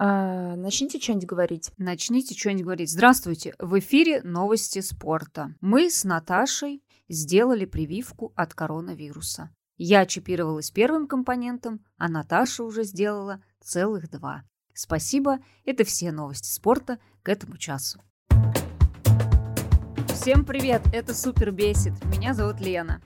А, начните что-нибудь говорить. Начните что-нибудь говорить. Здравствуйте, в эфире новости спорта. Мы с Наташей сделали прививку от коронавируса. Я чипировалась первым компонентом, а Наташа уже сделала целых два. Спасибо, это все новости спорта к этому часу. Всем привет, это Супер Бесит. Меня зовут Лена.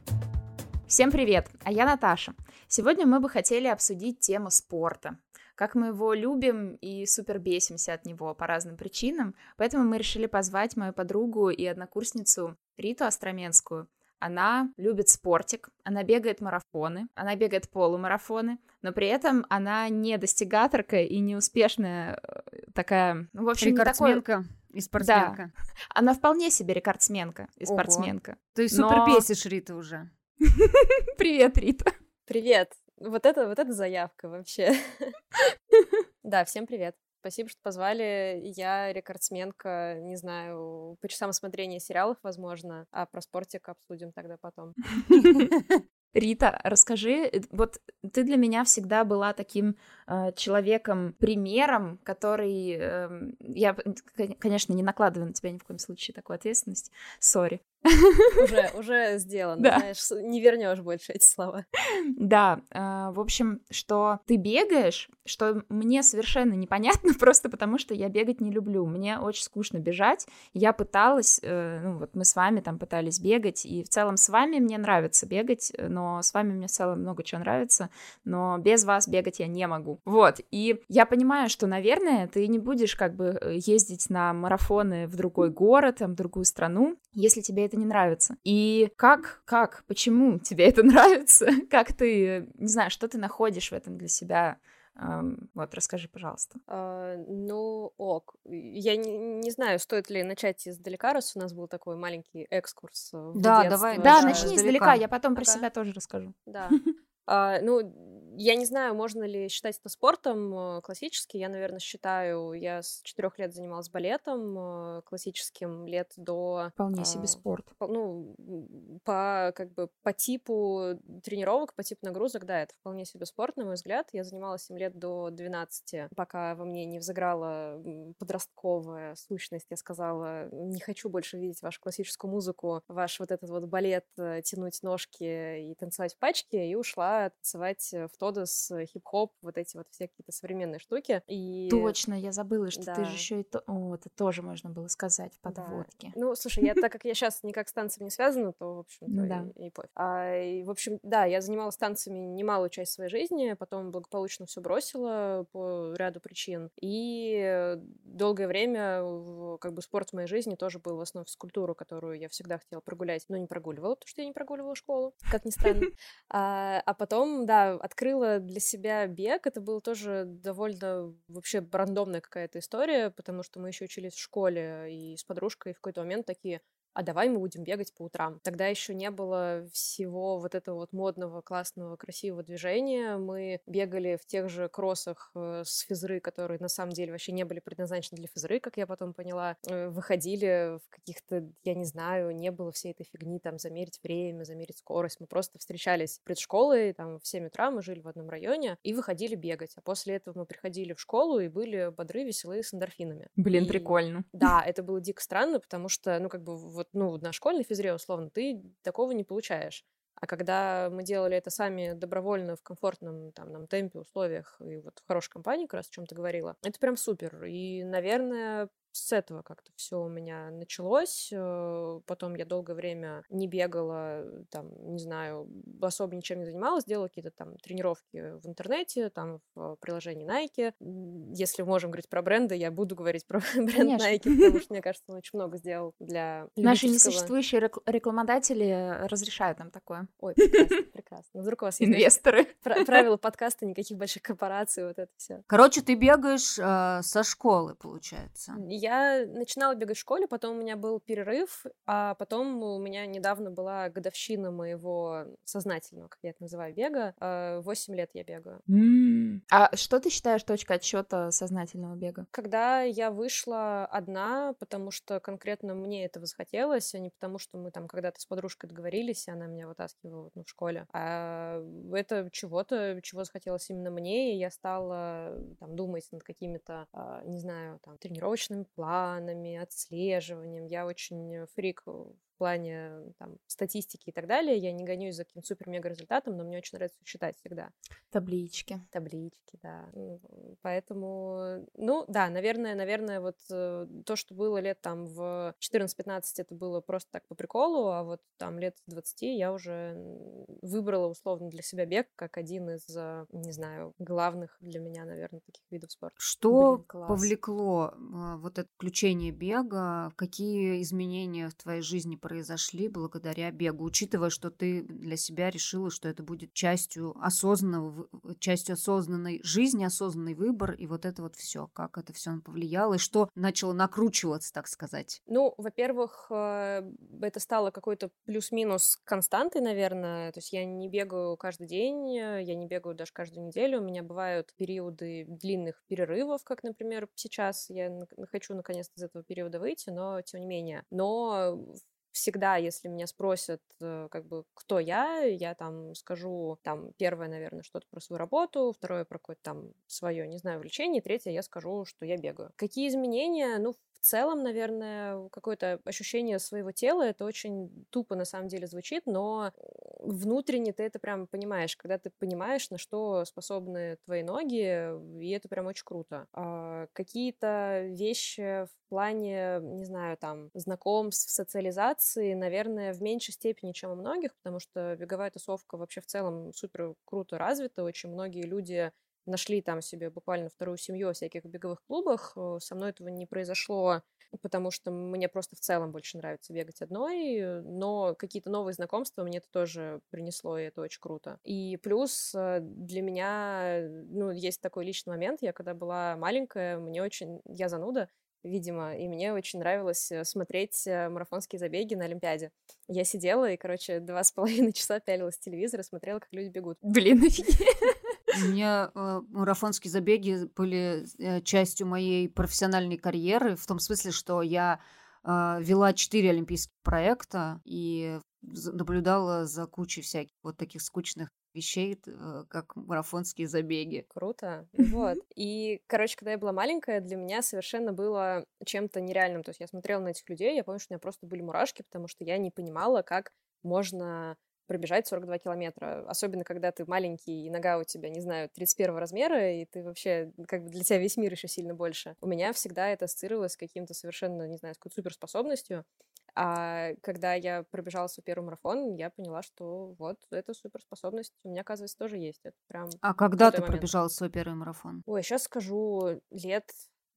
Всем привет, а я Наташа. Сегодня мы бы хотели обсудить тему спорта. Как мы его любим и супер бесимся от него по разным причинам. Поэтому мы решили позвать мою подругу и однокурсницу Риту Остроменскую. Она любит спортик, она бегает марафоны, она бегает полумарафоны, но при этом она не достигаторка и не успешная э, такая, ну, в общем, Рекордсменка не такой... и спортсменка. Да. Она вполне себе рекордсменка и Ого. спортсменка. Ты супер но... бесишь Рита уже. Привет, Рита. Привет. Вот это, вот это заявка вообще. Да, всем привет. Спасибо, что позвали. Я рекордсменка, не знаю, по часам смотрения сериалов, возможно, а про спортик обсудим тогда потом. Рита, расскажи, э, вот ты для меня всегда была таким человеком, примером, который, э, я, конечно, не накладываю на тебя ни в коем случае такую ответственность, сори, уже, уже сделано, да. знаешь, не вернешь больше эти слова. Да, э, в общем, что ты бегаешь, что мне совершенно непонятно, просто потому что я бегать не люблю. Мне очень скучно бежать. Я пыталась, э, ну вот мы с вами там пытались бегать, и в целом с вами мне нравится бегать, но с вами мне в целом много чего нравится, но без вас бегать я не могу. Вот, и я понимаю, что, наверное, ты не будешь как бы э, ездить на марафоны в другой город, там, в другую страну, если тебе это не нравится. И как, как, почему тебе это нравится? Как ты, не знаю, что ты находишь в этом для себя? Вот, расскажи, пожалуйста. А, ну, ок. Я не, не знаю, стоит ли начать издалека, раз у нас был такой маленький экскурс. В да, давай. Да, да начни издалека. издалека, я потом про себя тоже расскажу. Да. А, ну, я не знаю, можно ли считать это спортом э, классически. Я, наверное, считаю, я с четырех лет занималась балетом э, классическим лет до... Вполне себе спорт. Ну, по, как бы, по типу тренировок, по типу нагрузок, да, это вполне себе спорт, на мой взгляд. Я занималась 7 лет до 12, пока во мне не взыграла подростковая сущность. Я сказала, не хочу больше видеть вашу классическую музыку, ваш вот этот вот балет, э, тянуть ножки и танцевать в пачке, и ушла танцевать в Тодос, хип-хоп, вот эти вот все какие-то современные штуки. И... Точно, я забыла, что да. ты же еще и то... О, это тоже можно было сказать в подводке. Да. Ну, слушай, я так как я сейчас никак с танцами не связана, то, в общем ну, да. и, и пофиг. А, и, в общем, да, я занималась танцами немалую часть своей жизни, потом благополучно все бросила по ряду причин. И долгое время как бы спорт в моей жизни тоже был в основе физкультуры, которую я всегда хотела прогулять, но не прогуливала, потому что я не прогуливала школу, как ни странно. А, а потом, да, открыла открыла для себя бег. Это было тоже довольно вообще рандомная какая-то история, потому что мы еще учились в школе и с подружкой в какой-то момент такие, а давай мы будем бегать по утрам. Тогда еще не было всего вот этого вот модного, классного, красивого движения. Мы бегали в тех же кроссах э, с физры, которые на самом деле вообще не были предназначены для физры, как я потом поняла. Э, выходили в каких-то, я не знаю, не было всей этой фигни, там, замерить время, замерить скорость. Мы просто встречались перед школой, там, в 7 утра мы жили в одном районе и выходили бегать. А после этого мы приходили в школу и были бодры, веселые, с эндорфинами. Блин, и... прикольно. Да, это было дико странно, потому что, ну, как бы, вот, ну, на школьной физре, условно, ты такого не получаешь. А когда мы делали это сами добровольно в комфортном там, нам темпе, условиях и вот в хорошей компании, как раз о чем ты говорила, это прям супер. И, наверное, с этого как-то все у меня началось. Э, потом я долгое время не бегала, там, не знаю, особо ничем не занималась, делала какие-то там тренировки в интернете, там в приложении Nike. Если можем говорить про бренды, я буду говорить про бренд Конечно. Nike, потому что, мне кажется, он очень много сделал для Наши несуществующие рек- рекламодатели разрешают нам такое. Ой, прекрасно, прекрасно. Вдруг у вас есть инвесторы. Правила подкаста, никаких больших корпораций, вот это все. Короче, ты бегаешь э, со школы, получается. Я начинала бегать в школе, потом у меня был перерыв, а потом у меня недавно была годовщина моего сознательного, как я это называю, бега. А, восемь лет я бегаю. Mm. А что ты считаешь точкой отсчета сознательного бега? Когда я вышла одна, потому что конкретно мне этого захотелось, а не потому, что мы там когда-то с подружкой договорились, и она меня вытаскивала ну, в школе. А это чего-то, чего захотелось именно мне, и я стала там думать над какими-то, а, не знаю, там, тренировочными планами, отслеживанием. Я очень фрик плане там, статистики и так далее. Я не гонюсь за каким-то супер-мега результатом, но мне очень нравится считать всегда. Таблички. Таблички, да. Поэтому, ну, да, наверное, наверное, вот э, то, что было лет там в 14-15, это было просто так по приколу, а вот там лет 20 я уже выбрала условно для себя бег как один из, э, не знаю, главных для меня, наверное, таких видов спорта. Что Блин, повлекло э, вот это включение бега? Какие изменения в твоей жизни произошли? Произошли благодаря бегу, учитывая, что ты для себя решила, что это будет частью осознанного, частью осознанной жизни, осознанный выбор, и вот это вот все, как это все повлияло, и что начало накручиваться, так сказать? Ну, во-первых, э, это стало какой-то плюс-минус константой, наверное, то есть я не бегаю каждый день, я не бегаю даже каждую неделю, у меня бывают периоды длинных перерывов, как, например, сейчас я хочу наконец-то из этого периода выйти, но тем не менее. Но всегда, если меня спросят, э, как бы, кто я, я там скажу, там, первое, наверное, что-то про свою работу, второе про какое-то там свое, не знаю, увлечение, третье я скажу, что я бегаю. Какие изменения? Ну, целом, наверное, какое-то ощущение своего тела, это очень тупо на самом деле звучит, но внутренне ты это прям понимаешь, когда ты понимаешь, на что способны твои ноги, и это прям очень круто. А какие-то вещи в плане, не знаю, там, знакомств, социализации, наверное, в меньшей степени, чем у многих, потому что беговая тусовка вообще в целом супер круто развита, очень многие люди нашли там себе буквально вторую семью в всяких беговых клубах. Э, со мной этого не произошло, потому что мне просто в целом больше нравится бегать одной, но какие-то новые знакомства мне это тоже принесло, и это очень круто. И плюс э, для меня, ну, есть такой личный момент, я когда была маленькая, мне очень, я зануда, видимо, и мне очень нравилось э, смотреть марафонские забеги на Олимпиаде. Я сидела и, короче, два с половиной часа пялилась в телевизор и смотрела, как люди бегут. Блин, офигеть. У меня э, марафонские забеги были э, частью моей профессиональной карьеры, в том смысле, что я э, вела четыре олимпийских проекта и наблюдала за кучей всяких вот таких скучных вещей, э, как марафонские забеги. Круто. Вот. И, короче, когда я была маленькая, для меня совершенно было чем-то нереальным. То есть я смотрела на этих людей, я помню, что у меня просто были мурашки, потому что я не понимала, как можно пробежать 42 километра. Особенно, когда ты маленький, и нога у тебя, не знаю, 31 размера, и ты вообще, как бы для тебя весь мир еще сильно больше. У меня всегда это ассоциировалось с каким-то совершенно, не знаю, с какой-то суперспособностью. А когда я пробежала свой первый марафон, я поняла, что вот эта суперспособность у меня, оказывается, тоже есть. Это прям а когда ты момент. пробежала свой первый марафон? Ой, сейчас скажу, лет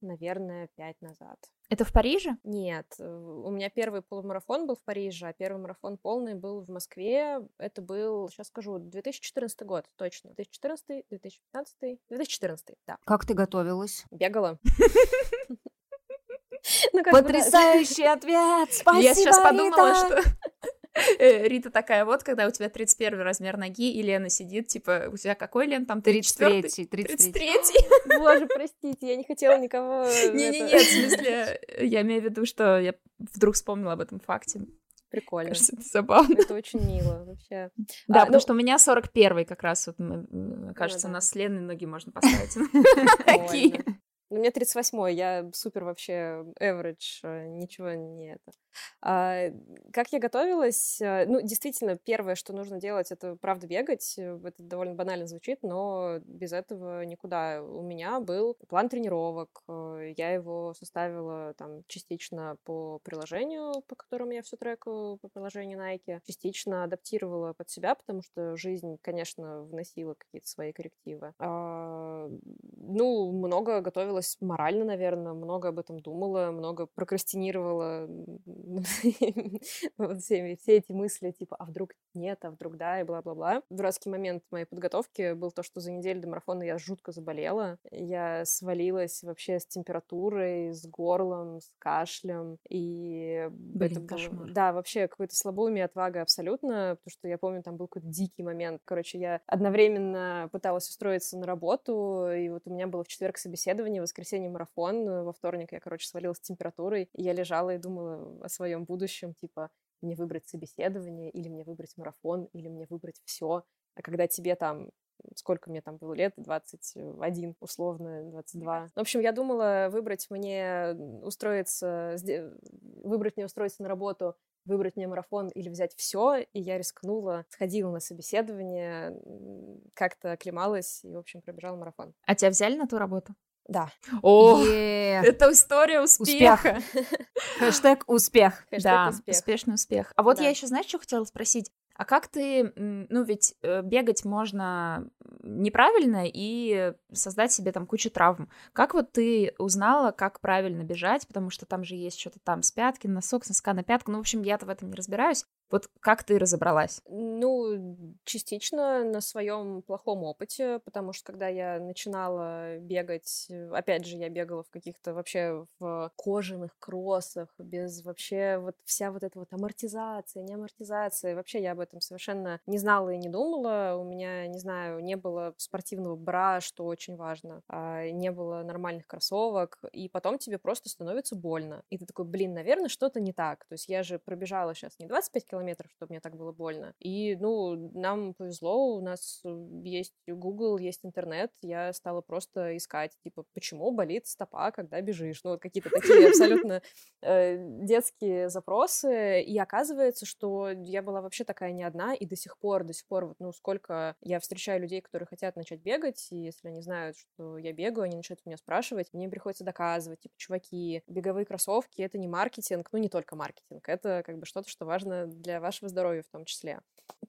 наверное, пять назад. Это в Париже? Нет, э, у меня первый полумарафон был в Париже, а первый марафон полный был в Москве. Это был, сейчас скажу, 2014 год, точно. 2014, 2015, 2014, да. Как ты готовилась? Бегала. Ну, Потрясающий ответ! Спасибо, Я сейчас подумала, что Э, Рита такая вот, когда у тебя 31 размер ноги, и Лена сидит, типа, у тебя какой, Лен, там 33 33 33 Боже, простите, я не хотела никого... Не-не-не, в смысле, я имею в виду, что я вдруг вспомнила об этом факте. Прикольно. Кажется, это забавно. Это очень мило вообще. Да, а, потому ну... что у меня 41 как раз, вот, кажется, ну, да. на с Леной ноги можно поставить. Такие. У меня 38 я супер вообще average, э, ничего не это. А, как я готовилась? Э, ну, действительно, первое, что нужно делать, это правда бегать. Э, это довольно банально звучит, но без этого никуда. У меня был план тренировок. Я его составила там частично по приложению, по которому я все треку, по приложению Nike. Частично адаптировала под себя, потому что жизнь, конечно, вносила какие-то свои коррективы. А, ну, много готовилась морально, наверное, много об этом думала, много прокрастинировала вот все, все эти мысли, типа, а вдруг нет, а вдруг да, и бла-бла-бла. Дурацкий момент моей подготовки был то, что за неделю до марафона я жутко заболела. Я свалилась вообще с температурой, с горлом, с кашлем. И Блин, это кошмар. да, вообще какое-то слабоумие, отвага абсолютно, потому что я помню, там был какой-то дикий момент. Короче, я одновременно пыталась устроиться на работу, и вот у меня было в четверг собеседование, воскресенье марафон, во вторник я, короче, свалилась с температурой, и я лежала и думала о своем будущем, типа, мне выбрать собеседование, или мне выбрать марафон, или мне выбрать все. А когда тебе там сколько мне там было лет, 21, условно, 22. В общем, я думала выбрать мне устроиться, выбрать мне устроиться на работу, выбрать мне марафон или взять все, и я рискнула, сходила на собеседование, как-то оклемалась и, в общем, пробежала марафон. А тебя взяли на ту работу? Да. О, это история успеха. Хэштег успех. Да, успешный успех. А вот я еще, знаешь, что хотела спросить? А как ты, ну ведь э, бегать можно неправильно и создать себе там кучу травм. Как вот ты узнала, как правильно бежать, потому что там же есть что-то там с пятки, носок, с носка на пятку. Ну, в общем, я-то в этом не разбираюсь. Вот как ты разобралась? Ну, частично на своем плохом опыте, потому что когда я начинала бегать, опять же, я бегала в каких-то вообще в кожаных кроссах, без вообще вот вся вот эта вот амортизация, не амортизация. Вообще я об этом совершенно не знала и не думала. У меня, не знаю, не было спортивного бра, что очень важно, а не было нормальных кроссовок, и потом тебе просто становится больно. И ты такой, блин, наверное, что-то не так. То есть я же пробежала сейчас не 25 километров, километров, чтобы мне так было больно. И, ну, нам повезло, у нас э, есть Google, есть интернет, я стала просто искать, типа, почему болит стопа, когда бежишь. Ну, вот какие-то такие абсолютно э, детские запросы. И оказывается, что я была вообще такая не одна, и до сих пор, до сих пор, вот, ну, сколько я встречаю людей, которые хотят начать бегать, и если они знают, что я бегаю, они начинают меня спрашивать, мне приходится доказывать, типа, чуваки, беговые кроссовки — это не маркетинг, ну, не только маркетинг, это как бы что-то, что важно для вашего здоровья в том числе.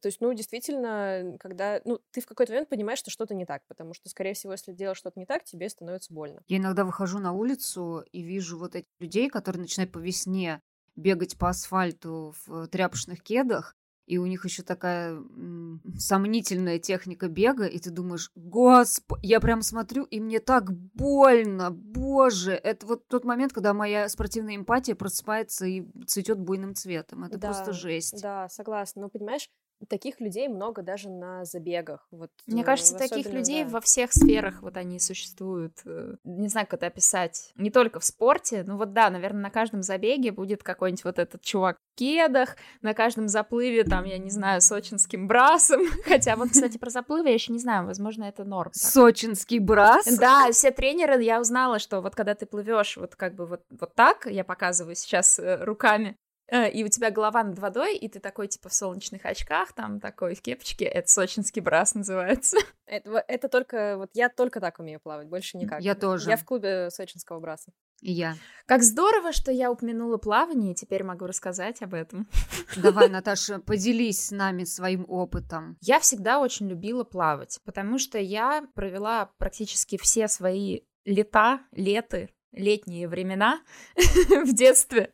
То есть, ну, действительно, когда, ну, ты в какой-то момент понимаешь, что что-то не так, потому что, скорее всего, если делаешь что-то не так, тебе становится больно. Я иногда выхожу на улицу и вижу вот этих людей, которые начинают по весне бегать по асфальту в тряпочных кедах, и у них еще такая м, сомнительная техника бега, и ты думаешь, господи, я прям смотрю, и мне так больно, боже, это вот тот момент, когда моя спортивная эмпатия просыпается и цветет буйным цветом, это да, просто жесть. Да, согласна, но понимаешь, таких людей много даже на забегах. Вот, Мне кажется, таких людей да. во всех сферах вот они существуют. Э, не знаю, как это описать. Не только в спорте. Ну вот да, наверное, на каждом забеге будет какой-нибудь вот этот чувак в кедах, на каждом заплыве там, я не знаю, сочинским брасом. Хотя вот, кстати, про заплывы я еще не знаю, возможно, это норм. Так. Сочинский брас? Да, все тренеры, я узнала, что вот когда ты плывешь вот как бы вот, вот так, я показываю сейчас э, руками, Э, и у тебя голова над водой, и ты такой, типа, в солнечных очках, там, такой, в кепочке, это сочинский брас называется. Это, это только, вот я только так умею плавать, больше никак. Я тоже. Я в клубе сочинского браса. И я. Как здорово, что я упомянула плавание, и теперь могу рассказать об этом. Давай, Наташа, поделись с нами своим опытом. Я всегда очень любила плавать, потому что я провела практически все свои лета, леты летние времена в детстве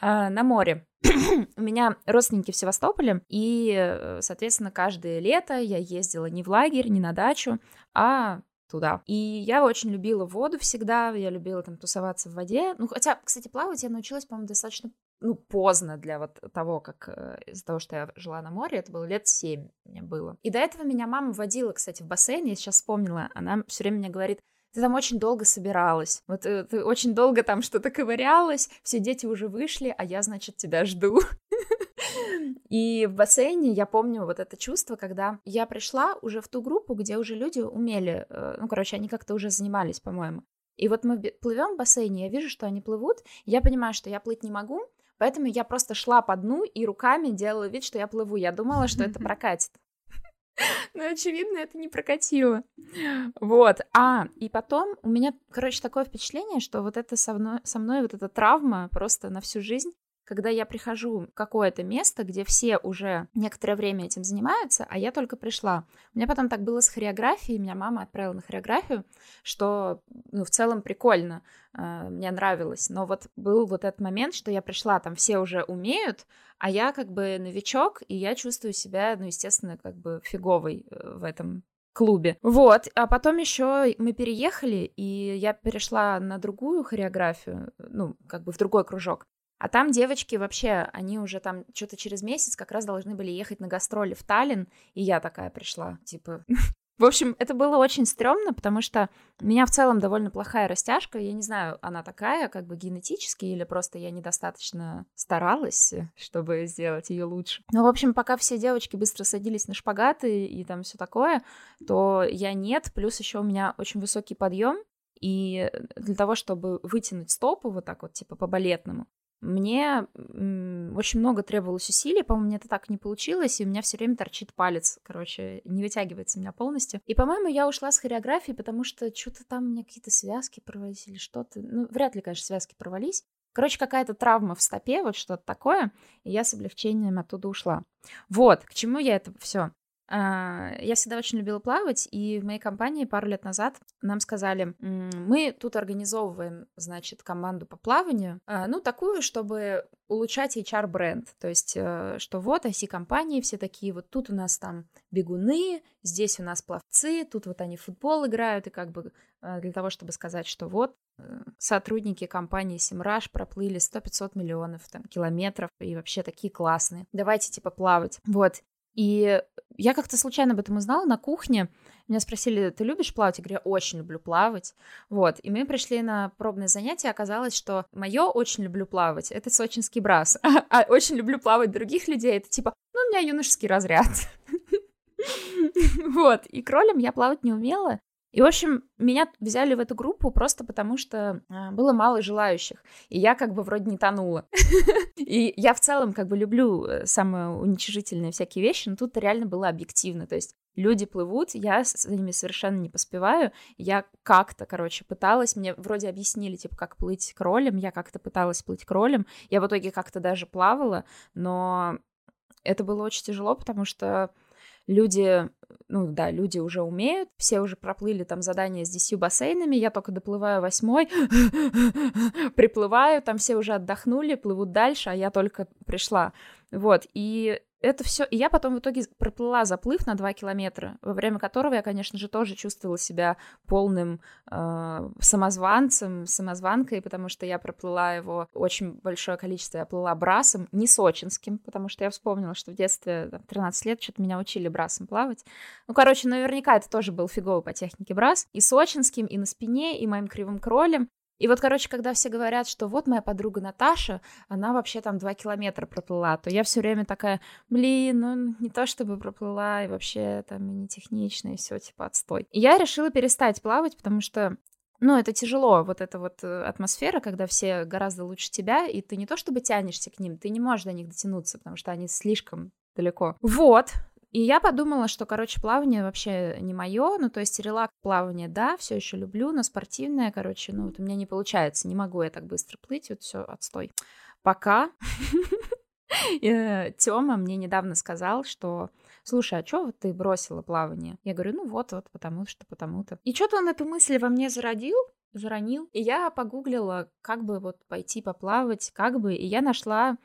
а, на море. У меня родственники в Севастополе, и, э, соответственно, каждое лето я ездила не в лагерь, не на дачу, а туда. И я очень любила воду всегда, я любила там тусоваться в воде. Ну, хотя, кстати, плавать я научилась, по-моему, достаточно ну, поздно для вот того, как э, из-за того, что я жила на море, это было лет семь мне было. И до этого меня мама водила, кстати, в бассейн, я сейчас вспомнила, она все время мне говорит, ты там очень долго собиралась, вот ты, э, ты очень долго там что-то ковырялась, все дети уже вышли, а я, значит, тебя жду. И в бассейне я помню вот это чувство, когда я пришла уже в ту группу, где уже люди умели, э, ну, короче, они как-то уже занимались, по-моему. И вот мы плывем в бассейне, я вижу, что они плывут, я понимаю, что я плыть не могу, поэтому я просто шла по дну и руками делала вид, что я плыву. Я думала, что это прокатит. Но, очевидно, это не прокатило. Вот. А, и потом у меня, короче, такое впечатление, что вот это со мной, со мной вот эта травма просто на всю жизнь, когда я прихожу в какое-то место, где все уже некоторое время этим занимаются, а я только пришла. У меня потом так было с хореографией, меня мама отправила на хореографию, что, ну, в целом прикольно, э, мне нравилось. Но вот был вот этот момент, что я пришла, там все уже умеют, а я как бы новичок, и я чувствую себя, ну, естественно, как бы фиговой э, в этом клубе. Вот, а потом еще мы переехали, и я перешла на другую хореографию, ну, как бы в другой кружок. А там девочки вообще, они уже там что-то через месяц как раз должны были ехать на гастроли в Таллин, и я такая пришла, типа... В общем, это было очень стрёмно, потому что у меня в целом довольно плохая растяжка. Я не знаю, она такая, как бы генетически, или просто я недостаточно старалась, чтобы сделать ее лучше. Но, в общем, пока все девочки быстро садились на шпагаты и там все такое, то я нет. Плюс еще у меня очень высокий подъем. И для того, чтобы вытянуть стопу вот так вот, типа по балетному, мне очень много требовалось усилий, по-моему, мне это так не получилось, и у меня все время торчит палец, короче, не вытягивается у меня полностью. И, по-моему, я ушла с хореографии, потому что что-то там у меня какие-то связки порвались или что-то. Ну, вряд ли, конечно, связки порвались. Короче, какая-то травма в стопе, вот что-то такое, и я с облегчением оттуда ушла. Вот, к чему я это все. А, я всегда очень любила плавать, и в моей компании пару лет назад нам сказали, мы тут организовываем, значит, команду по плаванию, а, ну, такую, чтобы улучшать HR-бренд, то есть, э, что вот IC-компании все такие, вот тут у нас там бегуны, здесь у нас пловцы, тут вот они футбол играют, и как бы э, для того, чтобы сказать, что вот э, сотрудники компании Симраш проплыли 100-500 миллионов там, километров и вообще такие классные. Давайте типа плавать. Вот. И я как-то случайно об этом узнала на кухне. Меня спросили, ты любишь плавать? Я говорю, я очень люблю плавать. Вот. И мы пришли на пробное занятие. Оказалось, что мое очень люблю плавать — это сочинский брас. А очень люблю плавать других людей — это типа, ну, у меня юношеский разряд. Вот. И кролем я плавать не умела. И, в общем, меня взяли в эту группу просто потому, что а, было мало желающих. И я как бы вроде не тонула. И я в целом как бы люблю э, самые уничижительные всякие вещи, но тут реально было объективно. То есть люди плывут, я с ними совершенно не поспеваю. Я как-то, короче, пыталась, мне вроде объяснили, типа, как плыть кролем, я как-то пыталась плыть кролем. Я в итоге как-то даже плавала, но это было очень тяжело, потому что люди, ну да, люди уже умеют, все уже проплыли там задания с десятью бассейнами, я только доплываю восьмой, приплываю, там все уже отдохнули, плывут дальше, а я только пришла. Вот, и это все. И я потом в итоге проплыла заплыв на 2 километра, во время которого я, конечно же, тоже чувствовала себя полным э, самозванцем, самозванкой, потому что я проплыла его очень большое количество. Я плыла брасом, не сочинским, потому что я вспомнила, что в детстве, там, 13 лет, что-то меня учили брасом плавать. Ну, короче, наверняка это тоже был фиговый по технике брас. И сочинским, и на спине, и моим кривым кролем. И вот, короче, когда все говорят, что вот моя подруга Наташа, она вообще там два километра проплыла, то я все время такая, блин, ну не то чтобы проплыла, и вообще там не технично, и все типа отстой. И я решила перестать плавать, потому что ну, это тяжело, вот эта вот э, атмосфера, когда все гораздо лучше тебя, и ты не то чтобы тянешься к ним, ты не можешь до них дотянуться, потому что они слишком далеко. Вот, и я подумала, что, короче, плавание вообще не мое. Ну, то есть релакс плавание, да, все еще люблю, но спортивное, короче, ну, вот у меня не получается. Не могу я так быстро плыть, вот все, отстой. Пока. Э, Тёма мне недавно сказал, что слушай, а что вот ты бросила плавание? Я говорю, ну вот, вот, потому что, потому-то. И что-то он эту мысль во мне зародил, заронил. И я погуглила, как бы вот пойти поплавать, как бы, и я нашла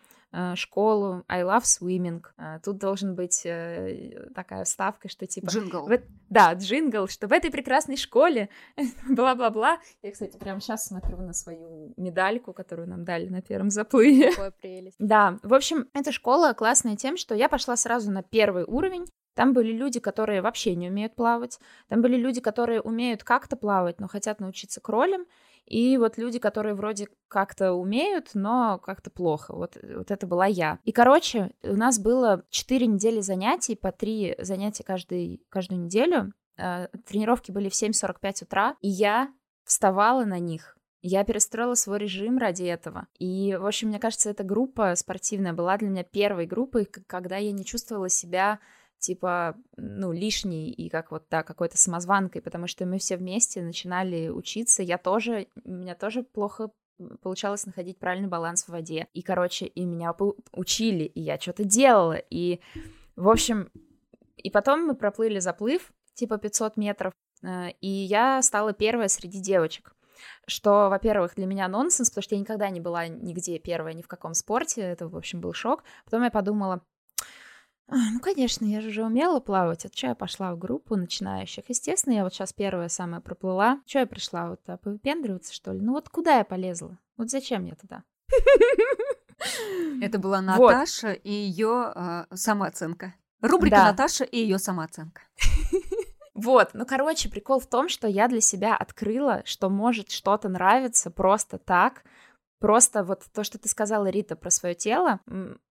школу I Love Swimming. Э, тут должен быть э, такая вставка, что типа... Джингл. В... Да, джингл, что в этой прекрасной школе, бла-бла-бла. Я, кстати, прямо сейчас смотрю на свою медальку, которую нам дали на первом заплыве. Какая прелесть. Да, в общем, эта школа классная тем, что я пошла сразу на первый уровень, там были люди, которые вообще не умеют плавать. Там были люди, которые умеют как-то плавать, но хотят научиться кролем. И вот люди, которые вроде как-то умеют, но как-то плохо. Вот, вот это была я. И, короче, у нас было 4 недели занятий, по 3 занятия каждый, каждую неделю. Э, тренировки были в 7.45 утра, и я вставала на них. Я перестроила свой режим ради этого. И, в общем, мне кажется, эта группа спортивная была для меня первой группой, когда я не чувствовала себя типа, ну, лишней и как вот, да, какой-то самозванкой, потому что мы все вместе начинали учиться, я тоже, у меня тоже плохо получалось находить правильный баланс в воде. И, короче, и меня учили, и я что-то делала. И, в общем, и потом мы проплыли заплыв, типа 500 метров, э, и я стала первая среди девочек. Что, во-первых, для меня нонсенс, потому что я никогда не была нигде первая, ни в каком спорте. Это, в общем, был шок. Потом я подумала, а, ну, конечно, я же уже умела плавать. От что я пошла в группу начинающих? Естественно, я вот сейчас первая самая проплыла. Что я пришла? Вот а, повыпендриваться, что ли? Ну вот куда я полезла? Вот зачем я туда? Это была Наташа вот. и ее э, самооценка. Рубрика да. Наташа и ее самооценка. Вот, ну, короче, прикол в том, что я для себя открыла, что может что-то нравиться просто так, Просто вот то, что ты сказала, Рита, про свое тело,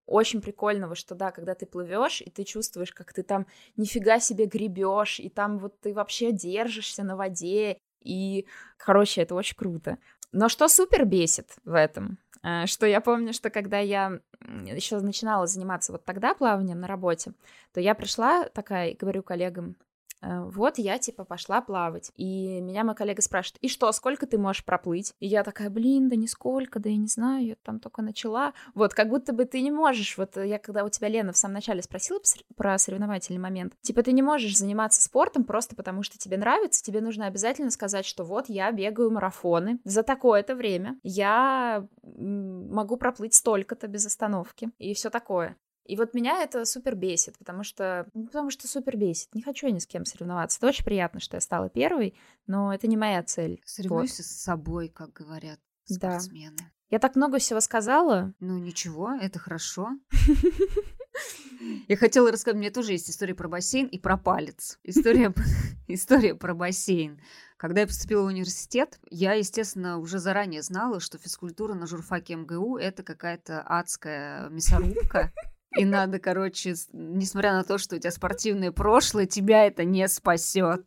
очень прикольного, что да, когда ты плывешь, и ты чувствуешь, как ты там нифига себе гребешь, и там вот ты вообще держишься на воде, и, короче, это очень круто. Но что супер бесит в этом, э, что я помню, что когда я еще начинала заниматься вот тогда плаванием на работе, то я пришла такая и говорю коллегам, вот я, типа, пошла плавать. И меня мой коллега спрашивает, и что, сколько ты можешь проплыть? И я такая, блин, да нисколько, да я не знаю, я там только начала. Вот, как будто бы ты не можешь, вот я когда у тебя Лена в самом начале спросила про соревновательный момент, типа, ты не можешь заниматься спортом просто потому, что тебе нравится, тебе нужно обязательно сказать, что вот я бегаю марафоны за такое-то время, я могу проплыть столько-то без остановки и все такое. И вот меня это супер бесит, потому что, ну, потому что супер бесит. Не хочу я ни с кем соревноваться. Это очень приятно, что я стала первой, но это не моя цель. Соревнуйся вот. с собой, как говорят спортсмены. Да. Я так много всего сказала. Ну ничего, это хорошо. Я хотела рассказать, у меня тоже есть история про бассейн и про палец. История, история про бассейн. Когда я поступила в университет, я, естественно, уже заранее знала, что физкультура на журфаке МГУ — это какая-то адская мясорубка. И надо, короче, несмотря на то, что у тебя спортивное прошлое, тебя это не спасет.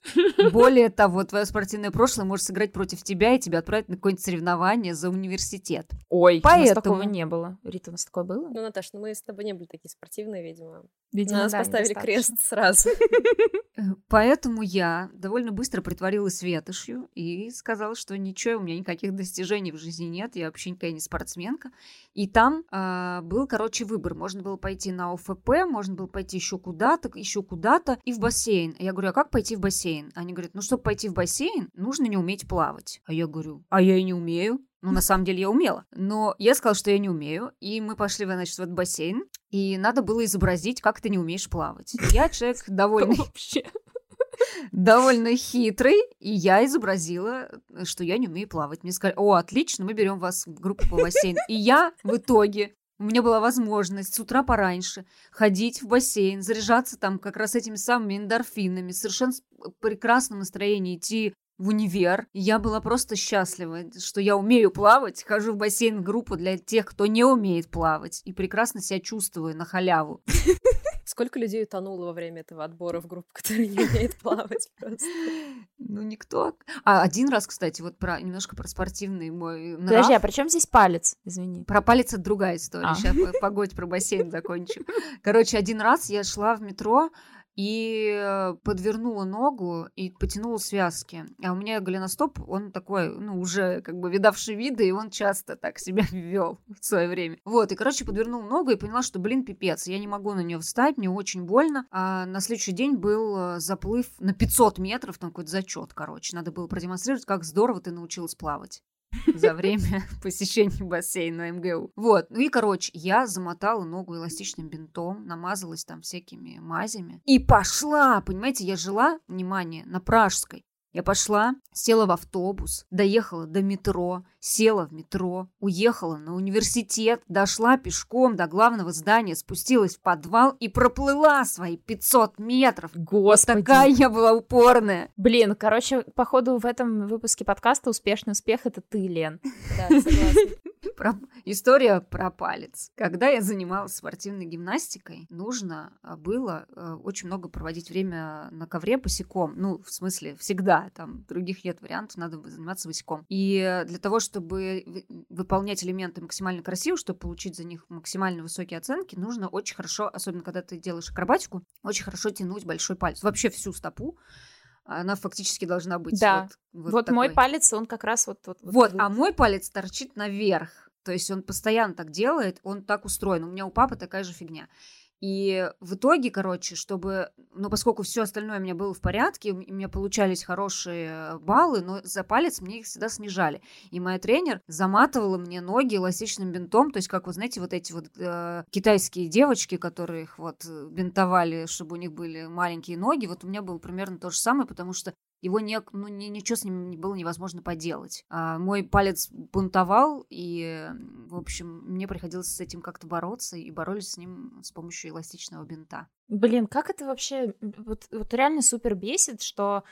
Более того, твое спортивное прошлое может сыграть против тебя и тебя отправить на какое-нибудь соревнование за университет. Ой, Поэтому... у нас такого не было. Рита, у нас такое было? Ну, Наташа, ну мы с тобой не были такие спортивные, видимо. Видимо, На нас да, поставили крест сразу. Э, поэтому я довольно быстро притворилась ветошью и сказала, что ничего, у меня никаких достижений в жизни нет, я вообще никакая не спортсменка. И там э, был, короче, выбор. Можно было пойти на ОФП, можно было пойти еще куда-то, еще куда-то и в бассейн. Я говорю, а как пойти в бассейн? Они говорят, ну, чтобы пойти в бассейн, нужно не уметь плавать. А я говорю, а я и не умею. Ну, на самом деле я умела. Но я сказала, что я не умею. И мы пошли, значит, в этот бассейн. И надо было изобразить, как ты не умеешь плавать. Я человек довольно... довольно хитрый, и я изобразила, что я не умею плавать. Мне сказали, о, отлично, мы берем вас в группу по бассейну. И я в итоге у меня была возможность с утра пораньше ходить в бассейн, заряжаться там как раз этими самыми эндорфинами, совершенно прекрасном настроении идти в универ. Я была просто счастлива, что я умею плавать, хожу в бассейн группу для тех, кто не умеет плавать, и прекрасно себя чувствую на халяву. Сколько людей утонуло во время этого отбора в группу, которые не умеют плавать просто? Ну, никто. А один раз, кстати, вот про немножко про спортивный мой нрав. Подожди, а при чем здесь палец? Извини. Про палец это другая история. А. Сейчас погодь про бассейн закончу. Короче, один раз я шла в метро, и э, подвернула ногу и потянула связки. А у меня голеностоп, он такой, ну, уже как бы видавший виды, и он часто так себя вел в свое время. Вот, и, короче, подвернула ногу и поняла, что, блин, пипец, я не могу на нее встать, мне очень больно. А на следующий день был э, заплыв на 500 метров, там какой-то зачет, короче. Надо было продемонстрировать, как здорово ты научилась плавать за время посещения бассейна МГУ. Вот, ну и, короче, я замотала ногу эластичным бинтом, намазалась там всякими мазями и пошла, понимаете, я жила, внимание, на Пражской, я пошла, села в автобус, доехала до метро, села в метро, уехала на университет, дошла пешком до главного здания, спустилась в подвал и проплыла свои 500 метров. Господи. Такая я была упорная. Блин, короче, походу в этом выпуске подкаста «Успешный успех» — это ты, Лен. Да, согласна. Про... История про палец. Когда я занималась спортивной гимнастикой, нужно а, было э, очень много проводить время на ковре босиком. Ну, в смысле, всегда. Там других нет вариантов, надо заниматься босиком. И для того, чтобы выполнять элементы максимально красиво, чтобы получить за них максимально высокие оценки, нужно очень хорошо, особенно когда ты делаешь акробатику, очень хорошо тянуть большой палец. Вообще всю стопу она фактически должна быть да. вот, вот, вот мой палец, он как раз вот... Вот, вот, вот, а мой палец торчит наверх. То есть он постоянно так делает, он так устроен. У меня у папы такая же фигня. И в итоге, короче, чтобы, ну, поскольку все остальное у меня было в порядке, у меня получались хорошие баллы, но за палец мне их всегда снижали. И моя тренер заматывала мне ноги эластичным бинтом, то есть, как вы знаете, вот эти вот э, китайские девочки, которые их вот э, бинтовали, чтобы у них были маленькие ноги, вот у меня было примерно то же самое, потому что его не, ну, ни, ничего с ним было невозможно поделать. А мой палец бунтовал, и, в общем, мне приходилось с этим как-то бороться, и боролись с ним с помощью эластичного бинта. Блин, как это вообще... Вот, вот реально супер бесит, что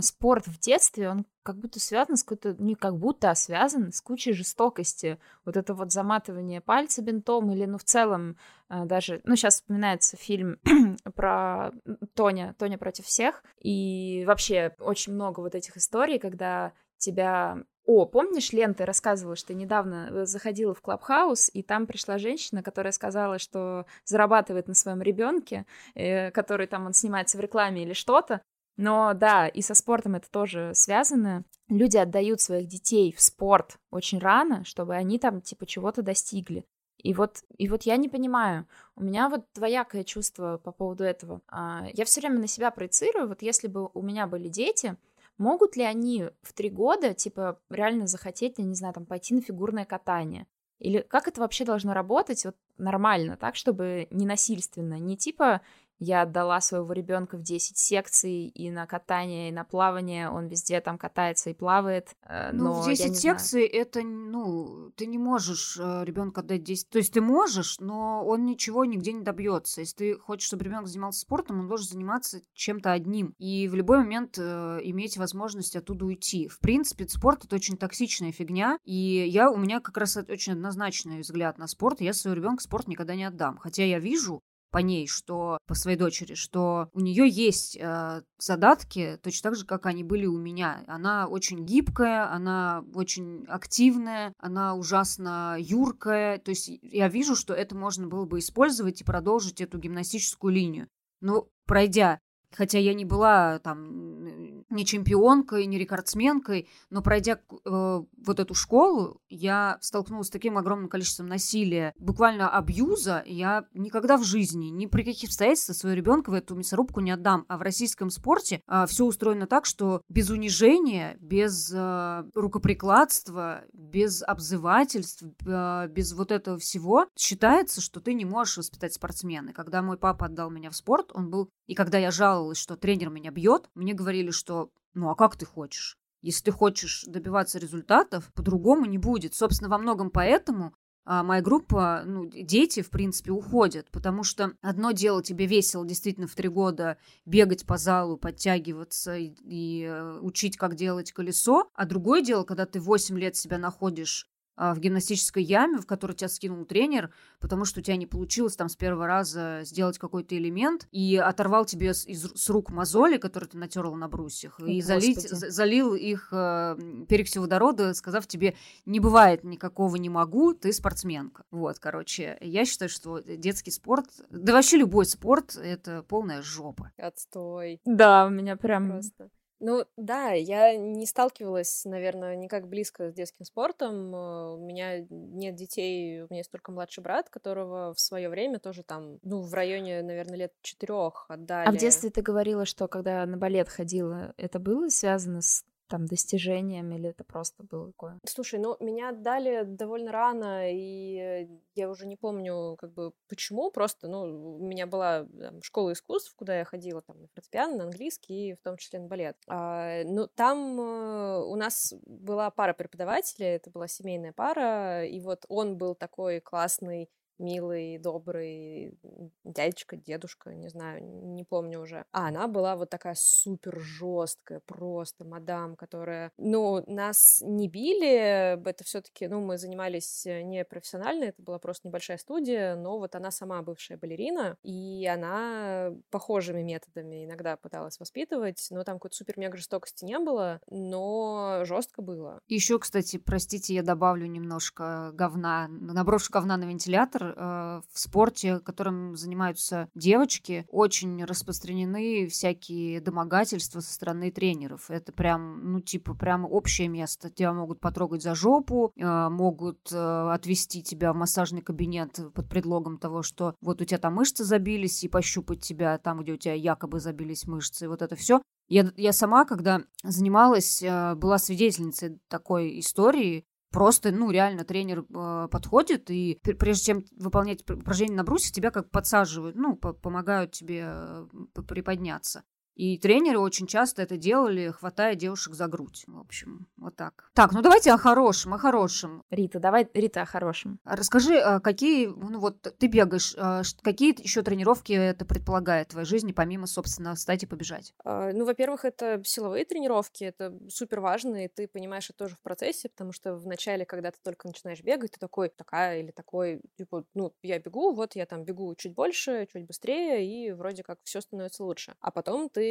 спорт в детстве, он как будто связан с какой-то, не как будто, а связан с кучей жестокости. Вот это вот заматывание пальца бинтом или, ну, в целом э, даже, ну, сейчас вспоминается фильм про Тоня, Тоня против всех, и вообще очень много вот этих историй, когда тебя о, помнишь, Лен, ты рассказывала, что недавно э, заходила в Клабхаус, и там пришла женщина, которая сказала, что зарабатывает на своем ребенке, э, который там он снимается в рекламе или что-то, но да, и со спортом это тоже связано. Люди отдают своих детей в спорт очень рано, чтобы они там типа чего-то достигли. И вот, и вот я не понимаю, у меня вот двоякое чувство по поводу этого. А, я все время на себя проецирую, вот если бы у меня были дети, могут ли они в три года, типа, реально захотеть, я не знаю, там, пойти на фигурное катание? Или как это вообще должно работать вот нормально, так, чтобы не насильственно, не типа я отдала своего ребенка в 10 секций и на катание, и на плавание. Он везде там катается и плавает. Э, ну, но в 10 секций знаю. это, ну, ты не можешь э, ребенка отдать 10. То есть ты можешь, но он ничего нигде не добьется. Если ты хочешь, чтобы ребенок занимался спортом, он должен заниматься чем-то одним. И в любой момент э, иметь возможность оттуда уйти. В принципе, спорт это очень токсичная фигня. И я, у меня как раз очень однозначный взгляд на спорт. Я своего ребенка спорт никогда не отдам. Хотя я вижу, по ней, что по своей дочери, что у нее есть э, задатки, точно так же, как они были у меня. Она очень гибкая, она очень активная, она ужасно юркая. То есть я вижу, что это можно было бы использовать и продолжить эту гимнастическую линию. Но пройдя Хотя я не была там не чемпионкой, не рекордсменкой, но пройдя э, вот эту школу, я столкнулась с таким огромным количеством насилия, буквально абьюза. Я никогда в жизни, ни при каких обстоятельствах своего ребенка в эту мясорубку не отдам. А в российском спорте э, все устроено так, что без унижения, без э, рукоприкладства, без обзывательств, э, без вот этого всего считается, что ты не можешь воспитать спортсмена. И когда мой папа отдал меня в спорт, он был... И когда я жаловалась что тренер меня бьет, мне говорили, что ну а как ты хочешь? Если ты хочешь добиваться результатов, по-другому не будет. Собственно, во многом поэтому а, моя группа, ну, дети, в принципе, уходят, потому что одно дело тебе весело действительно в три года бегать по залу, подтягиваться и, и э, учить, как делать колесо, а другое дело, когда ты 8 лет себя находишь в гимнастической яме, в которую тебя скинул тренер, потому что у тебя не получилось там с первого раза сделать какой-то элемент, и оторвал тебе с, из, с рук мозоли, которые ты натерла на брусьях, О, и залить, залил их э, перекисью водорода, сказав тебе, не бывает никакого не могу, ты спортсменка. Вот, короче, я считаю, что детский спорт, да вообще любой спорт, это полная жопа. Отстой. Да, у меня прям... Просто. Ну да, я не сталкивалась, наверное, никак близко с детским спортом. Э, у меня нет детей, у меня есть только младший брат, которого в свое время тоже там, ну, в районе, наверное, лет четырех отдали. А в детстве ты говорила, что когда на балет ходила, это было связано с там достижением или это просто было такое? Слушай, ну меня отдали довольно рано, и я уже не помню, как бы почему, просто, ну, у меня была там, школа искусств, куда я ходила там на фортепиано, на английский и в том числе на балет. А, ну, там э, у нас была пара преподавателей, это была семейная пара, и вот он был такой классный милый, добрый дядечка, дедушка, не знаю, не помню уже. А она была вот такая супер жесткая, просто мадам, которая, ну, нас не били, это все-таки, ну, мы занимались не профессионально, это была просто небольшая студия, но вот она сама бывшая балерина, и она похожими методами иногда пыталась воспитывать, но там какой-то супер-мега жестокости не было, но жестко было. Еще, кстати, простите, я добавлю немножко говна, наброшу говна на вентилятор, э, в спорте, которым занимаются девочки, очень распространены всякие домогательства со стороны тренеров. Это прям, ну, типа, прям общее место. Тебя могут потрогать за жопу, э, могут э, отвести тебя в массажный кабинет под предлогом того, что вот у тебя там мышцы забились, и пощупать тебя там, где у тебя якобы забились мышцы, и вот это все. Я, я сама, когда занималась, была свидетельницей такой истории, Просто, ну, реально тренер э, подходит, и прежде чем выполнять упражнение на брусе, тебя как подсаживают, ну, помогают тебе э, приподняться. И тренеры очень часто это делали, хватая девушек за грудь. В общем, вот так. Так, ну давайте о хорошем, о хорошем. Рита, давай, Рита, о хорошем. Расскажи, а какие, ну вот ты бегаешь, а какие еще тренировки это предполагает в твоей жизни, помимо, собственно, встать и побежать? А, ну, во-первых, это силовые тренировки, это супер важно, и ты понимаешь это тоже в процессе, потому что в начале, когда ты только начинаешь бегать, ты такой, такая или такой, типа, ну, я бегу, вот я там бегу чуть больше, чуть быстрее, и вроде как все становится лучше. А потом ты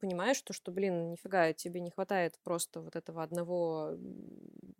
понимаешь, что, что, блин, нифига, тебе не хватает просто вот этого одного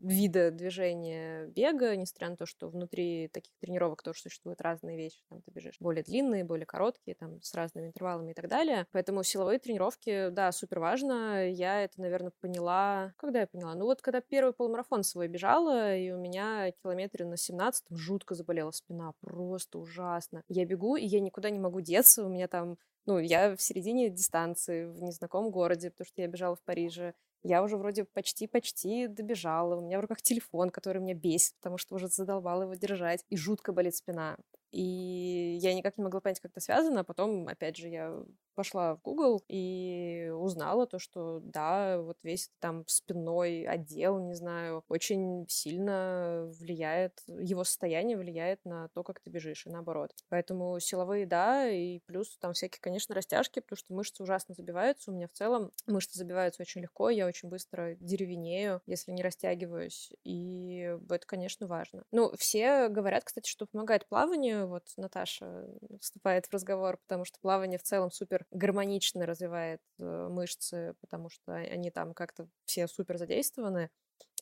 вида движения бега, несмотря на то, что внутри таких тренировок тоже существуют разные вещи. Там ты бежишь более длинные, более короткие, там с разными интервалами и так далее. Поэтому силовые тренировки, да, супер важно. Я это, наверное, поняла... Когда я поняла? Ну вот, когда первый полумарафон свой бежала, и у меня километре на 17 жутко заболела спина. Просто ужасно. Я бегу, и я никуда не могу деться. У меня там ну, я в середине дистанции, в незнакомом городе, потому что я бежала в Париже. Я уже вроде почти-почти добежала. У меня в руках телефон, который меня бесит, потому что уже задолбала его держать. И жутко болит спина. И я никак не могла понять, как это связано. А потом, опять же, я пошла в Google и узнала то, что да, вот весь там спинной отдел, не знаю, очень сильно влияет, его состояние влияет на то, как ты бежишь, и наоборот. Поэтому силовые, да, и плюс там всякие, конечно, растяжки, потому что мышцы ужасно забиваются. У меня в целом мышцы забиваются очень легко, я очень быстро деревенею, если не растягиваюсь, и это, конечно, важно. Ну, все говорят, кстати, что помогает плаванию, вот Наташа вступает в разговор, потому что плавание в целом супер гармонично развивает э, мышцы, потому что они там как-то все супер задействованы.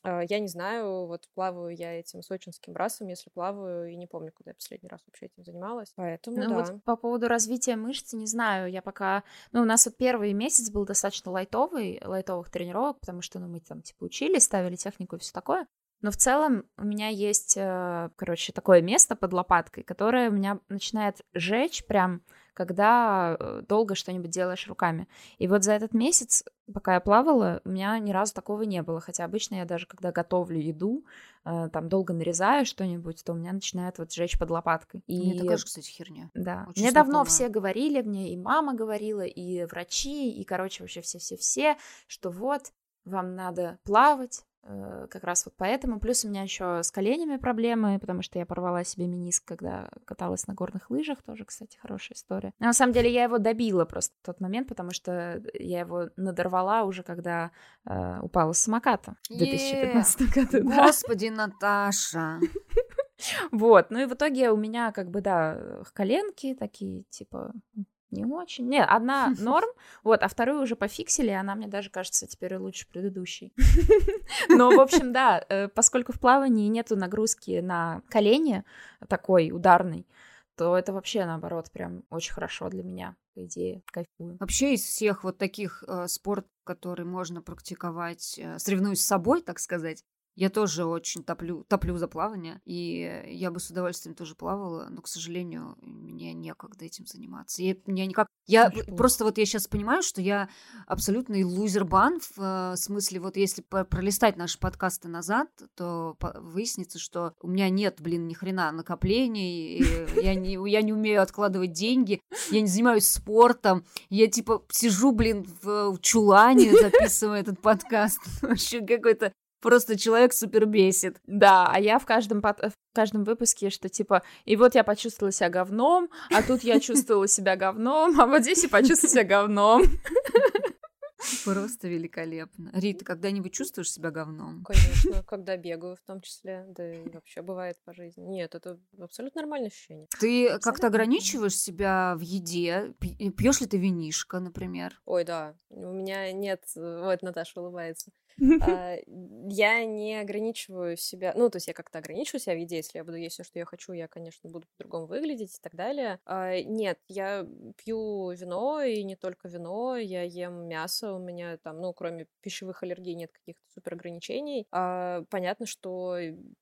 А, я не знаю, вот плаваю я этим сочинским брасом, если плаваю, и не помню, когда я последний раз вообще этим занималась. Поэтому, ну, да. вот по поводу развития мышц, не знаю, я пока... Ну, у нас вот первый месяц был достаточно лайтовый, лайтовых тренировок, потому что, ну, мы там, типа, учились, ставили технику и все такое. Но в целом у меня есть, э, короче, такое место под лопаткой, которое у меня начинает жечь прям, когда э, долго что-нибудь делаешь руками. И вот за этот месяц, пока я плавала, у меня ни разу такого не было. Хотя обычно я даже, когда готовлю еду, э, там долго нарезаю что-нибудь, то у меня начинает вот жечь под лопаткой. И... Мне такая же, кстати, херня. Да. Очень мне давно все говорили, мне и мама говорила, и врачи, и, короче, вообще все-все-все, что вот, вам надо плавать, как раз вот поэтому. Плюс у меня еще с коленями проблемы, потому что я порвала себе миниск, когда каталась на горных лыжах. Тоже, кстати, хорошая история. Но на самом деле я его добила просто в тот момент, потому что я его надорвала уже, когда э, упала с самоката в 2015 году. Господи, Наташа! Вот, ну и в итоге у меня как бы, да, коленки такие, типа, не очень. Не, одна норм, вот, а вторую уже пофиксили, и она мне даже кажется теперь лучше предыдущей. Но, в общем, да, э, поскольку в плавании нету нагрузки на колени такой ударной, то это вообще, наоборот, прям очень хорошо для меня, по идее, кайфую. Вообще из всех вот таких э, спорт, которые можно практиковать, э, соревнуясь с собой, так сказать, я тоже очень топлю, топлю за плавание, и я бы с удовольствием тоже плавала, но, к сожалению, мне некогда этим заниматься. Я, меня никак... Я Хорошо. просто вот я сейчас понимаю, что я абсолютный лузербан, в э, смысле вот если пролистать наши подкасты назад, то выяснится, что у меня нет, блин, ни хрена накоплений, я не, я не умею откладывать деньги, я не занимаюсь спортом, я типа сижу, блин, в чулане, записываю этот подкаст. Вообще какой-то Просто человек супер бесит. Да, а я в каждом, в каждом выпуске, что типа, и вот я почувствовала себя говном, а тут я чувствовала себя говном, а вот здесь я почувствовала себя говном. Просто великолепно. Рита, когда-нибудь чувствуешь себя говном? Конечно, когда бегаю в том числе, да и вообще бывает по жизни. Нет, это абсолютно нормальное ощущение. Ты как-то ограничиваешь себя в еде? Пьешь ли ты винишко, например? Ой, да. У меня нет... Вот Наташа улыбается. А, я не ограничиваю себя, ну, то есть я как-то ограничиваю себя в еде, если я буду есть все, что я хочу, я, конечно, буду по-другому выглядеть и так далее. А, нет, я пью вино, и не только вино, я ем мясо, у меня там, ну, кроме пищевых аллергий нет каких-то супер ограничений. А, понятно, что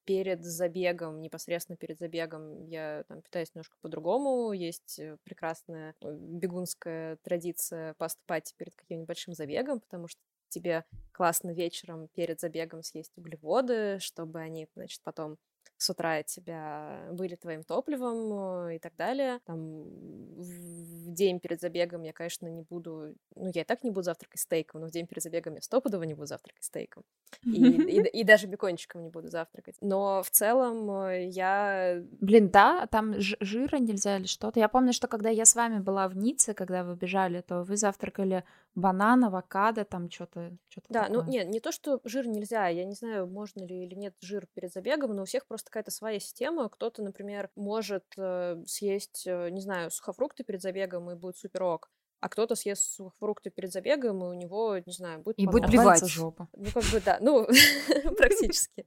перед забегом, непосредственно перед забегом, я там питаюсь немножко по-другому, есть э, прекрасная э, бегунская традиция поступать перед каким-нибудь большим забегом, потому что тебе классно вечером перед забегом съесть углеводы, чтобы они, значит, потом с утра тебя были твоим топливом э, и так далее. Там в день перед забегом я, конечно, не буду... Ну, я и так не буду завтракать стейком, но в день перед забегом я стопудово не буду завтракать стейком. И, и, и даже бекончиком не буду завтракать. Но в целом э, я... Блин, да, там жира нельзя или что-то. Я помню, что когда я с вами была в Ницце, когда вы бежали, то вы завтракали банан, авокадо, там что-то что Да, ну, такое. ну нет, не то, что жир нельзя, я не знаю, можно ли или нет жир перед забегом, но у всех просто какая-то своя система. Кто-то, например, может э, съесть, э, не знаю, сухофрукты перед забегом и будет супер ок а кто-то съест сухофрукты перед забегом, и у него, не знаю, будет... И будет плевать. жопа. Ну, как бы, да, ну, практически.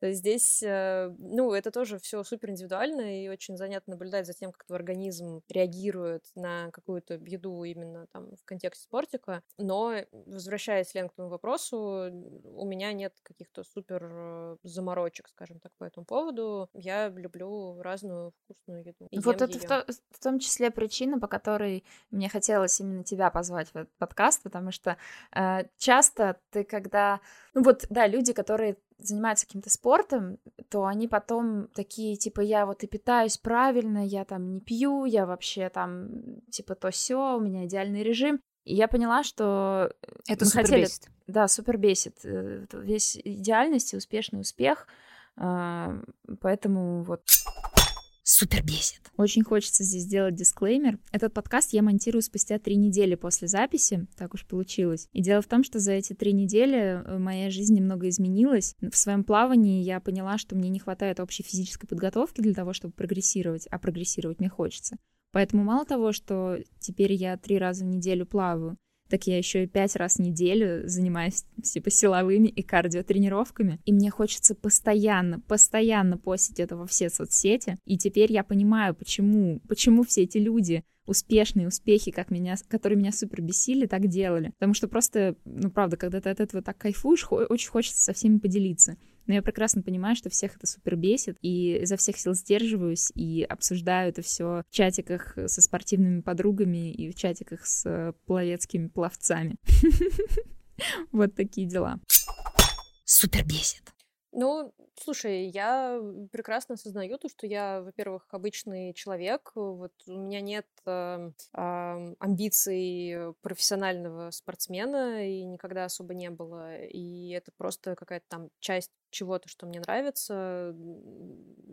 То есть здесь, э, ну, это тоже все супер индивидуально, и очень занятно наблюдать за тем, как твой организм реагирует на какую-то еду именно там в контексте спортика. Но, возвращаясь, Лен, к твоему вопросу, у меня нет каких-то супер э, заморочек, скажем так, по этому поводу. Я люблю разную вкусную еду. Вот это в, то, в том числе причина, по которой мне хотелось хотелось именно тебя позвать в этот подкаст, потому что э, часто ты, когда... Ну вот, да, люди, которые занимаются каким-то спортом, то они потом такие, типа, я вот и питаюсь правильно, я там не пью, я вообще там, типа, то все, у меня идеальный режим. И я поняла, что это супер хотели... бесит. Да, супер бесит. Э, весь идеальность и успешный успех. Э, поэтому вот супер бесит. Очень хочется здесь сделать дисклеймер. Этот подкаст я монтирую спустя три недели после записи, так уж получилось. И дело в том, что за эти три недели э, моя жизнь немного изменилась. В своем плавании я поняла, что мне не хватает общей физической подготовки для того, чтобы прогрессировать, а прогрессировать мне хочется. Поэтому мало того, что теперь я три раза в неделю плаваю, так я еще и пять раз в неделю занимаюсь типа силовыми и кардиотренировками. И мне хочется постоянно, постоянно постить это во все соцсети. И теперь я понимаю, почему, почему все эти люди успешные успехи, как меня, которые меня супер бесили, так делали. Потому что просто, ну правда, когда ты от этого так кайфуешь, очень хочется со всеми поделиться. Но я прекрасно понимаю, что всех это супер бесит, и изо всех сил сдерживаюсь и обсуждаю это все в чатиках со спортивными подругами и в чатиках с пловецкими пловцами. Вот такие дела. Супер бесит. Ну, слушай, я прекрасно осознаю то, что я, во-первых, обычный человек. Вот у меня нет э, э, амбиций профессионального спортсмена и никогда особо не было. И это просто какая-то там часть чего-то, что мне нравится,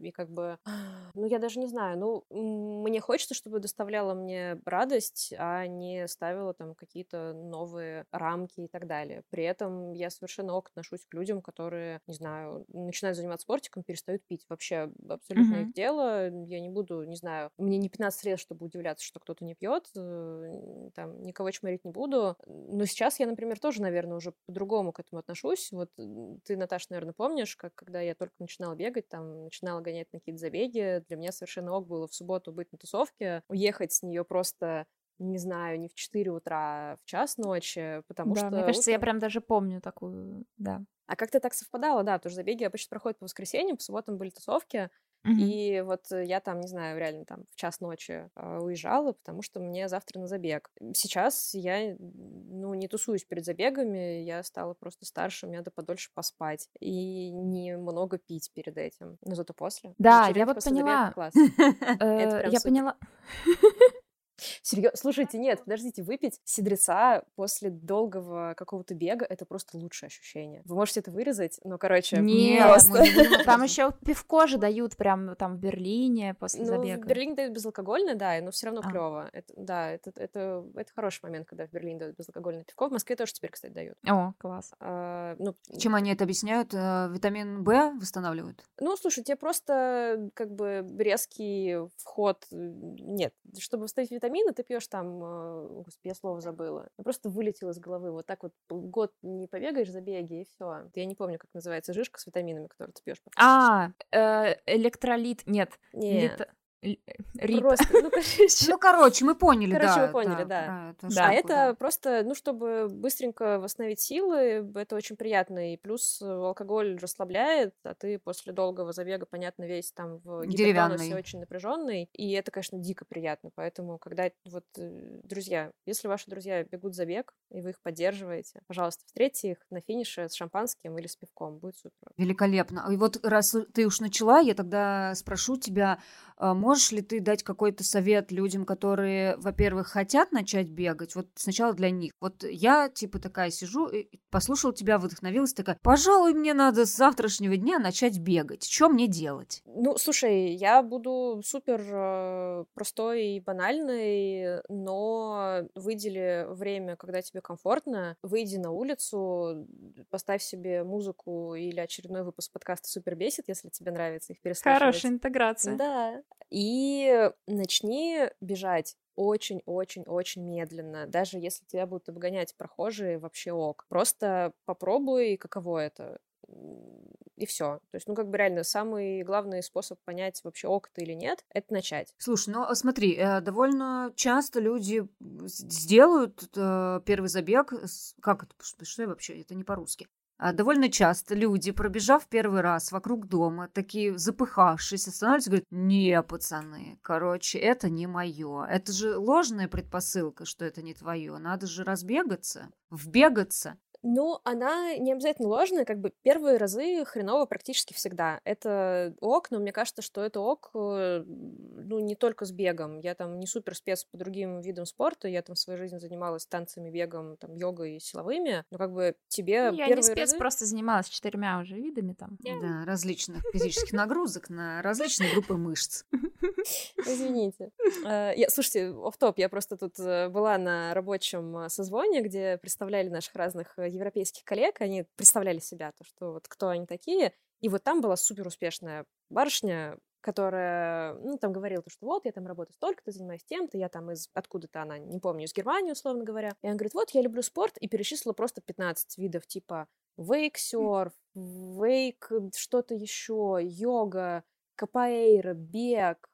и как бы, ну, я даже не знаю, ну, мне хочется, чтобы доставляло мне радость, а не ставило там какие-то новые рамки и так далее. При этом я совершенно ок отношусь к людям, которые, не знаю, начинают заниматься спортиком, перестают пить. Вообще абсолютно mm-hmm. их дело. Я не буду, не знаю, мне не 15 лет, чтобы удивляться, что кто-то не пьет, э, там, никого чморить не буду. Но сейчас я, например, тоже, наверное, уже по-другому к этому отношусь. Вот ты, Наташа, наверное, помнишь, помнишь, как когда я только начинала бегать, там, начинала гонять на какие-то забеги, для меня совершенно ок было в субботу быть на тусовке, уехать с нее просто не знаю, не в 4 утра, а в час ночи, потому да, что... мне кажется, утром... я прям даже помню такую, да. А как-то так совпадало, да, потому что забеги обычно проходят по воскресеньям, по субботам были тусовки, Mm-hmm. И вот я там, не знаю, реально там в час ночи э, уезжала, потому что мне завтра на забег. Сейчас я, ну, не тусуюсь перед забегами, я стала просто старше, мне надо подольше поспать и немного пить перед этим, но зато после. Да, я вот поняла. Э, я поняла. Серьезно? Слушайте, нет, подождите, выпить сидреца после долгого какого-то бега — это просто лучшее ощущение. Вы можете это вырезать, но, короче, Нет, просто... там еще пивко же дают прям там в Берлине после ну, забега. в Берлине дают безалкогольное, да, но все равно а. клево. Это, да, это, это, это хороший момент, когда в Берлине дают безалкогольное пивко. В Москве тоже теперь, кстати, дают. О, класс. А, ну, Чем они это объясняют? Э, витамин В восстанавливают? Ну, слушай, тебе просто как бы резкий вход... Нет, чтобы восстановить витамины, ты пьешь там, э, господи, я слово забыла, просто вылетел из головы. Вот так вот год не побегаешь за беги, и все. Я не помню, как называется жишка с витаминами, которую ты пьешь. А, э, электролит, нет. Нет. Э, Рита. Просто, ну, короче, Ну, короче, мы поняли, Короче, да. вы поняли, да. про эту Да. а штуку, это просто, ну, чтобы быстренько восстановить силы, это очень приятно. И плюс э, алкоголь расслабляет, а ты после долгого забега, понятно, весь там в Деревянный. гипертонусе очень напряженный. И это, конечно, дико приятно. Поэтому, когда вот, э, друзья, если ваши друзья бегут забег, и вы их поддерживаете, пожалуйста, встретьте их на финише с шампанским или с пивком. Будет супер. Великолепно. И вот раз ты уж начала, я тогда спрошу тебя, можешь ли ты дать какой-то совет людям, которые, во-первых, хотят начать бегать? Вот сначала для них. Вот я типа такая сижу, и послушала тебя, вдохновилась, такая, пожалуй, мне надо с завтрашнего дня начать бегать. Что мне делать? Ну, слушай, я буду супер э, простой и банальной, но выдели время, когда тебе комфортно, выйди на улицу, поставь себе музыку или очередной выпуск подкаста «Супер бесит», если тебе нравится их переслушивать. Хорошая интеграция. Да. И начни бежать очень-очень-очень медленно. Даже если тебя будут обгонять прохожие, вообще ок. Просто попробуй, каково это. И все. То есть, ну, как бы реально, самый главный способ понять, вообще ок ты или нет, это начать. Слушай, ну а смотри, э, довольно часто люди сделают э, первый забег. Как это? Что я вообще? Это не по-русски. А Довольно часто люди, пробежав первый раз вокруг дома, такие запыхавшись, останавливаются и говорят, не, пацаны, короче, это не мое. Это же ложная предпосылка, что это не твое. Надо же разбегаться, вбегаться. Ну, она не обязательно ложная, как бы первые разы хреново практически всегда. Это ок, но мне кажется, что это ок, э, ну, не только с бегом. Я там не супер спец по другим видам спорта, я там в своей жизни занималась танцами, бегом, там, йогой и силовыми, но как бы тебе Ну, Я первые не спец, разы... просто занималась четырьмя уже видами там. Да, различных физических нагрузок на различные группы мышц. Извините. Э, Я, слушайте, оф топ я просто тут э, была на рабочем созвоне, где представляли наших разных европейских коллег, они представляли себя, то, что вот кто они такие, и вот там была супер успешная барышня, которая, ну, там говорила, то, что вот, я там работаю столько-то, занимаюсь тем-то, я там из, откуда-то она, не помню, из Германии, условно говоря. И она говорит, вот, я люблю спорт, и перечислила просто 15 видов, типа вейк-серф, вейк, что-то еще, йога, капоэйра, бег,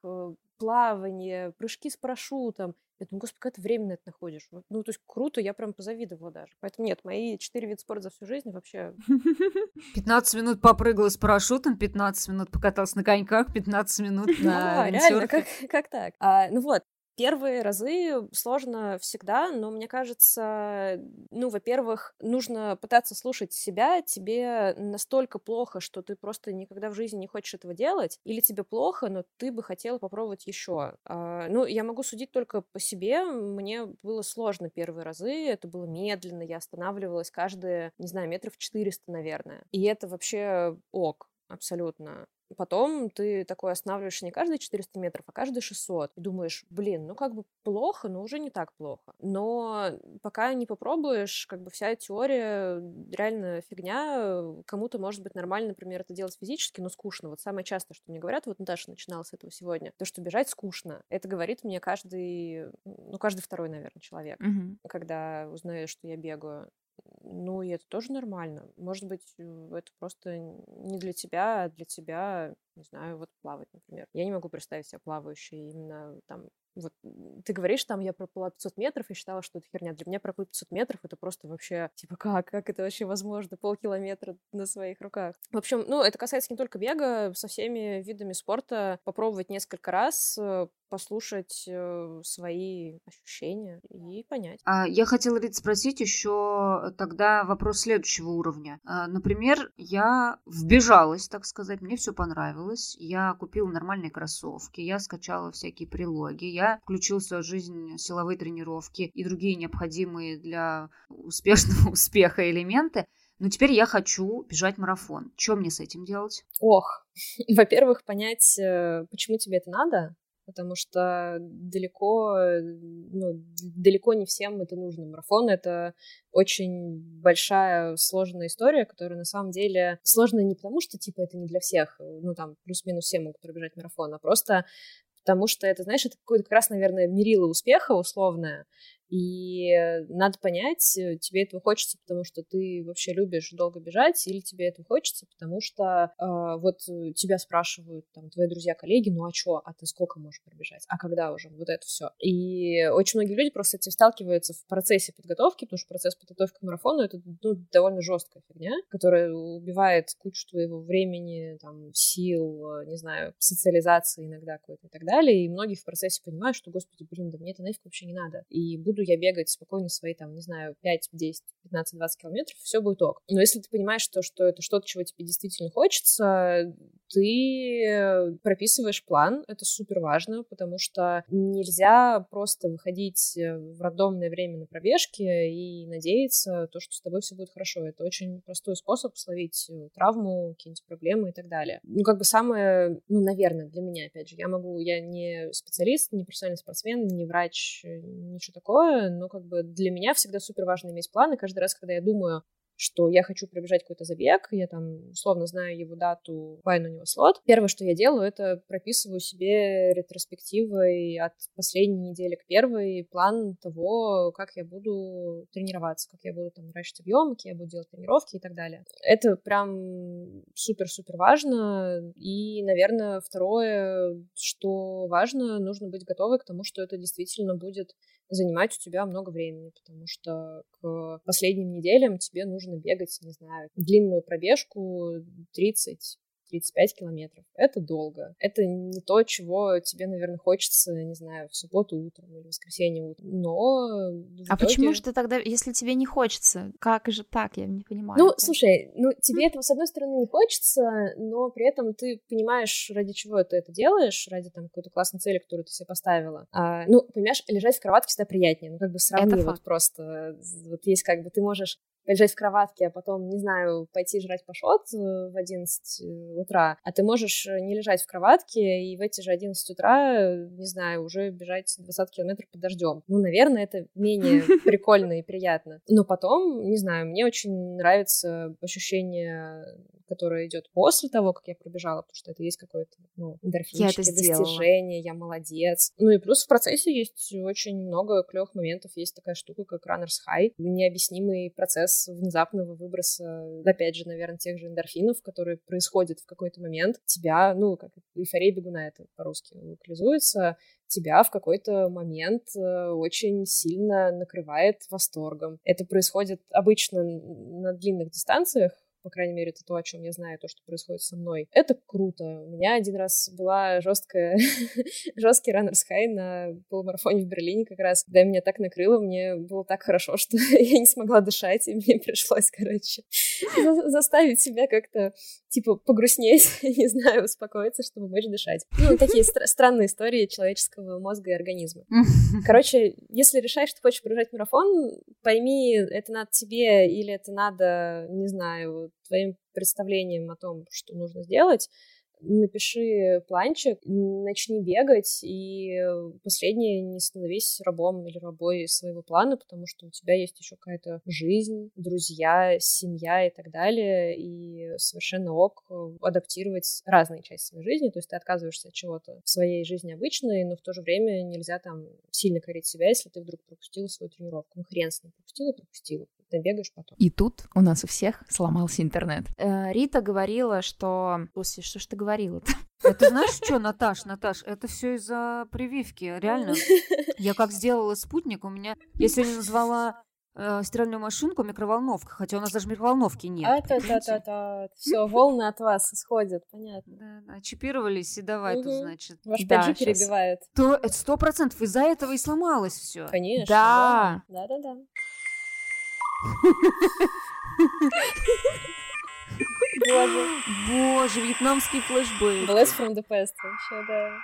плавание, прыжки с парашютом. Я думаю, господи, как ты время на это находишь? Ну, то есть круто, я прям позавидовала даже. Поэтому нет, мои четыре вида спорта за всю жизнь вообще 15 минут попрыгала с парашютом, 15 минут покаталась на коньках, 15 минут на Да, реально, как так? А, ну вот, первые разы сложно всегда, но мне кажется, ну, во-первых, нужно пытаться слушать себя, тебе настолько плохо, что ты просто никогда в жизни не хочешь этого делать, или тебе плохо, но ты бы хотела попробовать еще. А, ну, я могу судить только по себе, мне было сложно первые разы, это было медленно, я останавливалась каждые, не знаю, метров 400, наверное. И это вообще ок, абсолютно. Потом ты такой останавливаешься не каждые 400 метров, а каждые 600. И думаешь, блин, ну как бы плохо, но уже не так плохо. Но пока не попробуешь, как бы вся теория реально фигня. Кому-то может быть нормально, например, это делать физически, но скучно. Вот самое частое, что мне говорят, вот Наташа начинала с этого сегодня, то, что бежать скучно. Это говорит мне каждый, ну, каждый второй, наверное, человек Мгм. когда узнаешь, что я бегаю. Ну, и это тоже нормально. Может быть, э, это просто не для тебя, а для тебя, не знаю, вот плавать, например. Я не могу представить себя плавающей именно там вот ты говоришь, там, я проплыла 500 метров и считала, что это херня. Для меня проплыть 500 метров это просто вообще, типа, как? Как это вообще возможно? Полкилометра на своих руках. В общем, ну, это касается не только бега, со всеми видами спорта попробовать несколько раз, э, послушать э, свои ощущения и понять. А, Я хотела, Рит, спросить еще тогда вопрос следующего уровня. А, Например, я вбежалась, так сказать, мне все понравилось. Я купила нормальные кроссовки, я скачала всякие прилоги, я включила в свою жизнь силовые тренировки и другие необходимые для успешного успеха элементы. Но теперь я хочу бежать марафон. Что мне с этим делать? Ох, во-первых, понять, э, почему тебе это надо, потому что далеко, э, ну, далеко не всем это нужно. Марафон — это очень большая, сложная история, которая на самом деле сложная не потому, что, типа, это не для всех, ну, там, плюс-минус все могут пробежать марафон, а просто потому что это, знаешь, это какое-то как раз, наверное, мерило успеха условное, и надо понять, э, тебе этого хочется, потому что ты вообще любишь долго бежать, или тебе этого хочется, потому что э, вот тебя спрашивают там твои друзья, коллеги, ну а что, а ты сколько можешь пробежать, а когда уже, вот это все. И очень многие люди просто с этим сталкиваются в процессе подготовки, потому что процесс подготовки к марафону это ну, довольно жесткая фигня, которая убивает кучу твоего времени, там, сил, не знаю, социализации иногда какой-то и так далее. И многие в процессе понимают, что, господи, блин, да мне это нафиг вообще не надо. И буду буду я бегать спокойно свои, там, не знаю, 5, 10, 15, 20 километров, все будет ок. Но если ты понимаешь, что, что это что-то, чего тебе действительно хочется, ты прописываешь план, это супер важно, потому что нельзя просто выходить в рандомное время на пробежки и надеяться, то, что с тобой все будет хорошо. Это очень простой способ словить травму, какие-нибудь проблемы и так далее. Ну, как бы самое, ну, наверное, для меня, опять же, я могу, я не специалист, не профессиональный спортсмен, не врач, ничего такое, но как бы для меня всегда супер важно иметь план, и каждый раз, когда я думаю что я хочу пробежать какой-то забег, я там условно знаю его дату, пайн у него слот. Первое, что я делаю, это прописываю себе ретроспективой от последней недели к первой план того, как я буду тренироваться, как я буду там наращивать объем, какие я буду делать тренировки и так далее. Это прям супер-супер важно. И, наверное, второе, что важно, нужно быть готовой к тому, что это действительно будет занимать у тебя много времени, потому что к последним неделям тебе нужно бегать, не знаю, длинную пробежку 30 35 километров. Это долго. Это не то, чего тебе, наверное, хочется, не знаю, в субботу утром или в воскресенье утром. Но... А итоге... почему же ты тогда, если тебе не хочется, как же так? Я не понимаю. Ну, это. слушай, ну тебе этого, с одной стороны, не хочется, но при этом ты понимаешь, ради чего ты это делаешь, ради там какой-то классной цели, которую ты себе поставила. А, ну, понимаешь, лежать в кроватке всегда приятнее. Ну, как бы сравни вот просто. Вот есть как бы, ты можешь лежать в кроватке, а потом, не знаю, пойти жрать пашот э, в 11 э, утра, а ты можешь э, не лежать в кроватке и в эти же 11 утра, не знаю, уже бежать 20 километров под дождем. Ну, наверное, это менее прикольно и приятно. Но потом, не знаю, мне очень нравится ощущение которая идет после того, как я пробежала, потому что это есть какое-то, ну, эндорфинчики, достижение, я молодец. Ну и плюс в процессе есть очень много клевых моментов. Есть такая штука, как runner's high, необъяснимый процесс внезапного выброса, опять же, наверное, тех же эндорфинов, которые происходят в какой-то момент. Тебя, ну, как эйфория бегуна это по-русски локализуется, тебя в какой-то момент э, очень сильно накрывает восторгом. Это происходит обычно на длинных дистанциях, по крайней мере, это то, о чем я знаю, то, что происходит со мной. Это круто. У меня один раз была жесткая, жесткий раннерс хай на полумарафоне в Берлине как раз, когда меня так накрыло, мне было так хорошо, что я не смогла дышать, и мне пришлось, короче, заставить себя как-то, типа, погрустнеть, не знаю, успокоиться, чтобы больше дышать. Ну, такие стр- странные истории человеческого мозга и организма. Короче, если решаешь, что хочешь пробежать марафон, пойми, это надо тебе или это надо, не знаю, твоим представлением о том, что нужно сделать, напиши планчик, начни бегать, и последнее не становись рабом или рабой своего плана, потому что у тебя есть еще какая-то жизнь, друзья, семья и так далее, и совершенно ок адаптировать разные части своей жизни, то есть ты отказываешься от чего-то в своей жизни обычной, но в то же время нельзя там сильно корить себя, если ты вдруг пропустила свою тренировку. Ну, хрен с ним, пропустила, пропустила ты бегаешь потом. И тут у нас у всех сломался интернет. Э, Рита говорила, что... Господи, что ж ты говорила-то? Это знаешь что, Наташ, Наташ, это все из-за прививки, реально. Я как сделала спутник, у меня... Я сегодня назвала э, стиральную машинку микроволновка, хотя у нас даже микроволновки нет. А, та та та Все, волны от вас исходят, понятно. Да, да, чипировались и давай угу. значит. Ваш да, перебивает. То это сто процентов из-за этого и сломалось все. Конечно. Да. Да, да, да. Боже. Боже, вьетнамский флешбэк. Bless from the past вообще, да.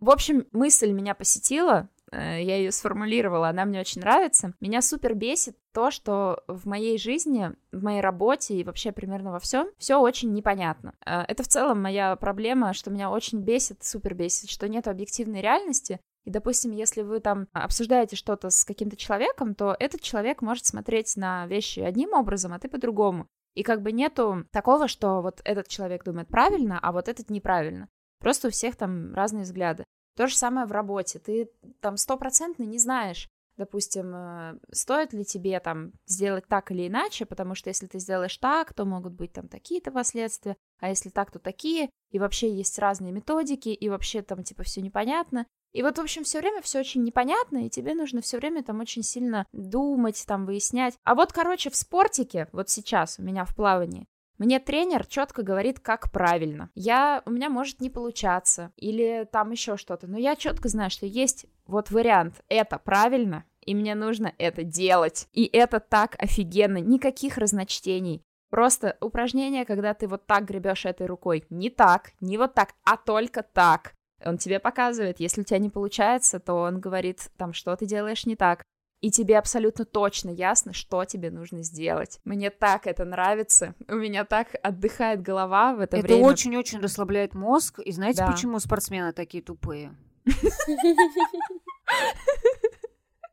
В общем, мысль меня посетила, э, я ее сформулировала, она мне очень нравится. Меня супер бесит то, что в моей жизни, в моей работе и вообще примерно во всем все очень непонятно. Э, это в целом моя проблема, что меня очень бесит, супер бесит, что нет объективной реальности, и, допустим, если вы там обсуждаете что-то с каким-то человеком, то этот человек может смотреть на вещи одним образом, а ты по-другому. И как бы нету такого, что вот этот человек думает правильно, а вот этот неправильно. Просто у всех там разные взгляды. То же самое в работе. Ты там стопроцентно не знаешь, допустим, э, стоит ли тебе там сделать так или иначе, потому что если ты сделаешь так, то могут быть там такие-то последствия, а если так, то такие, и вообще есть разные методики, и вообще там типа все непонятно. И вот, в общем, все время все очень непонятно, и тебе нужно все время там очень сильно думать, там выяснять. А вот, короче, в спортике, вот сейчас у меня в плавании, мне тренер четко говорит, как правильно. Я, у меня может не получаться, или там еще что-то, но я четко знаю, что есть вот вариант, это правильно, и мне нужно это делать. И это так офигенно, никаких разночтений. Просто упражнение, когда ты вот так гребешь этой рукой. Не так, не вот так, а только так. Он тебе показывает, если у тебя не получается, то он говорит, там, что ты делаешь не так. И тебе абсолютно точно ясно, что тебе нужно сделать. Мне так это нравится. У меня так отдыхает голова в это, это время. Это очень-очень расслабляет мозг. И знаете, да. почему спортсмены такие тупые?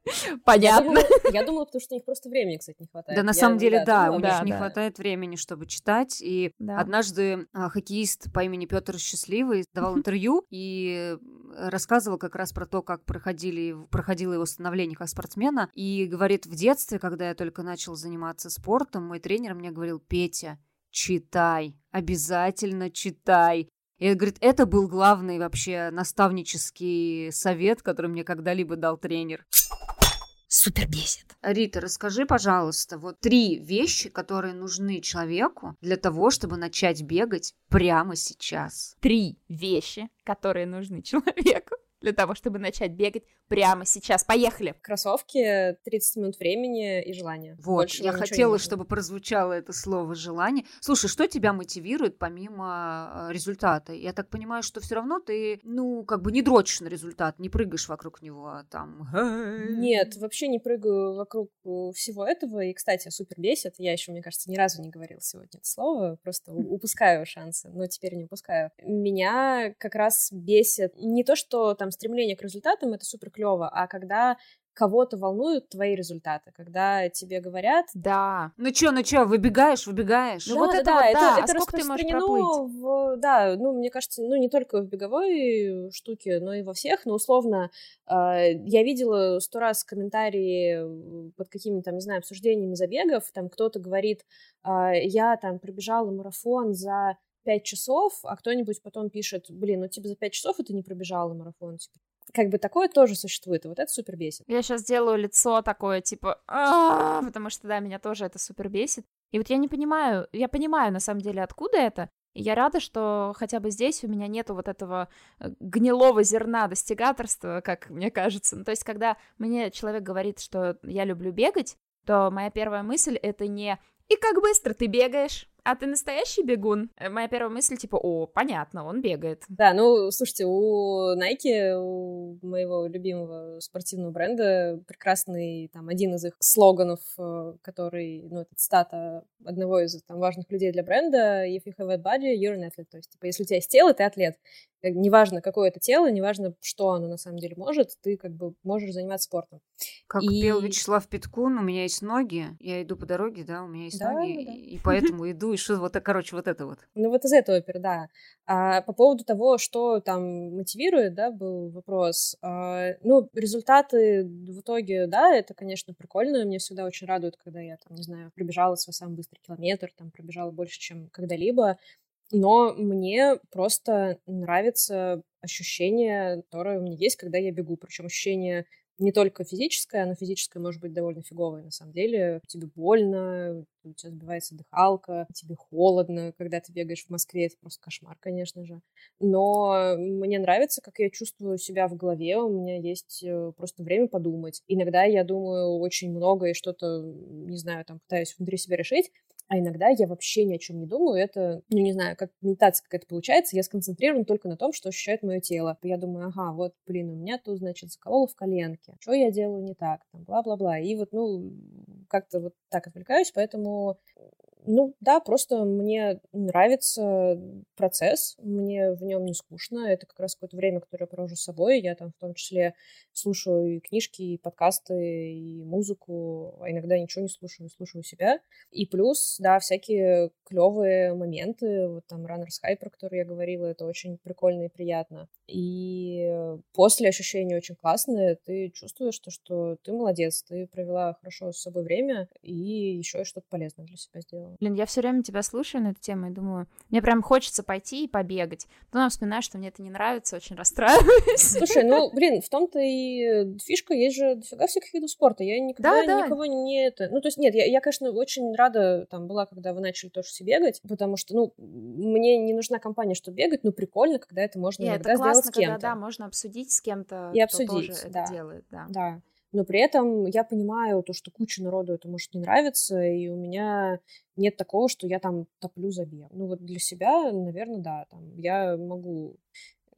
Понятно. Я думала, потому что у них просто времени, кстати, не хватает. Да, на самом деле, да, у них не хватает времени, чтобы читать. И однажды а, хоккеист по имени Петр Счастливый давал интервью и рассказывал как раз про то, как проходили, проходило его становление как спортсмена. И говорит, в детстве, когда я только начал заниматься спортом, мой тренер мне говорил, Петя, читай, обязательно читай. И говорит, это был главный вообще наставнический совет, который мне когда-либо дал тренер супер бесит. Рита, расскажи, пожалуйста, вот три вещи, которые нужны человеку для того, чтобы начать бегать прямо сейчас. Три вещи, которые нужны человеку для того, чтобы начать бегать прямо сейчас. Поехали! Кроссовки, 30 минут времени и желание. Вот, Больше я хотела, чтобы прозвучало это слово «желание». Слушай, что тебя мотивирует помимо э, результата? Я так понимаю, что все равно ты, ну, как бы не дрочишь на результат, не прыгаешь вокруг него, а там... Нет, вообще не прыгаю вокруг э, всего этого. И, кстати, супер бесит. Я еще, мне кажется, ни разу не говорила сегодня это слово, просто упускаю шансы, но теперь не упускаю. Меня как раз бесит не то, что там стремление к результатам, это супер клево, а когда кого-то волнуют твои результаты, когда тебе говорят... Да. Ну чё, ну чё, выбегаешь, выбегаешь. Ну да, вот да, это да, вот, это, да. это а сколько ты можешь проплыть? В, да, ну, мне кажется, ну, не только в беговой штуке, но и во всех, но условно э, я видела сто раз комментарии под какими-то, там, не знаю, обсуждениями забегов, там кто-то говорит, э, я там пробежала марафон за пять часов, а кто-нибудь потом пишет, блин, ну типа за пять часов это не пробежала марафон, типа. Как бы такое тоже существует, и вот это супер бесит. Я сейчас делаю лицо такое, типа, потому что, да, меня тоже это супер бесит. И вот я не понимаю, я понимаю, на самом деле, откуда это, и я рада, что хотя бы здесь у меня нету вот этого э, гнилого зерна достигаторства, как мне кажется. Ну, то есть, когда мне человек говорит, что я люблю бегать, то моя первая мысль это не «и как быстро ты бегаешь?», а ты настоящий бегун? Э, моя первая мысль, типа, о, понятно, он бегает. Да, ну, слушайте, у Nike, у моего любимого спортивного бренда, прекрасный, там, один из их слоганов, э, который, ну, это стата одного из там важных людей для бренда, if you have a body, you're an athlete. То есть, типа, если у тебя есть тело, ты атлет. Э, неважно, какое это тело, неважно, что оно на самом деле может, ты как бы можешь заниматься спортом. Как и... пел Вячеслав Питкун, у меня есть ноги, я иду по дороге, да, у меня есть да, ноги, да. и поэтому иду, и что вот, короче, вот это вот. Ну вот из этой оперы, да. А по поводу того, что там мотивирует, да, был вопрос. А, ну, результаты в итоге, да, это, конечно, прикольно, мне всегда очень радует, когда я, там, не знаю, пробежала свой самый быстрый километр, там, пробежала больше, чем когда-либо, но мне просто нравится ощущение, которое у меня есть, когда я бегу. Причем ощущение не только физическое, но физическое может быть довольно фиговое на самом деле. Тебе больно, у тебя сбивается дыхалка, тебе холодно, когда ты бегаешь в Москве, это просто кошмар, конечно же. Но мне нравится, как я чувствую себя в голове, у меня есть э, просто время подумать. Иногда я думаю очень много и что-то, не знаю, там пытаюсь внутри себя решить, а иногда я вообще ни о чем не думаю. Это, ну, не знаю, как медитация какая-то получается. Я сконцентрирован только на том, что ощущает мое тело. Я думаю, ага, вот, блин, у меня тут, значит, закололо в коленке. Что я делаю не так? Там, бла-бла-бла. И вот, ну, как-то вот так отвлекаюсь, поэтому Ну да, просто мне нравится процесс, мне в нем не скучно. Это как раз какое-то время, которое я провожу с собой. Я там в том числе слушаю и книжки, и подкасты, и музыку, а иногда ничего не слушаю, слушаю себя. И плюс, да, всякие клевые моменты, вот там Runners High, про который я говорила, это очень прикольно и приятно. И после ощущения очень классные, ты чувствуешь, что, что ты молодец, ты провела хорошо с собой время и еще и что-то полезное для себя сделала. Блин, я все время тебя слушаю на эту тему и думаю, мне прям хочется пойти и побегать. Потом вспоминаю, что мне это не нравится, очень расстраиваюсь. Слушай, ну, блин, в том-то и фишка, есть же дофига всяких видов спорта. Я никогда да, да. никого не это... Ну, то есть, нет, я, я, конечно, очень рада там была, когда вы начали тоже все бегать, потому что, ну, мне не нужна компания, чтобы бегать, но прикольно, когда это можно Нет, иногда это классно, сделать с кем-то. Когда, да, можно обсудить с кем-то, и обсудить, тоже да. это делает, да. Да но при этом я понимаю то, что куча народу это может не нравиться, и у меня нет такого, что я там топлю за бег. Ну вот для себя, наверное, да, там я могу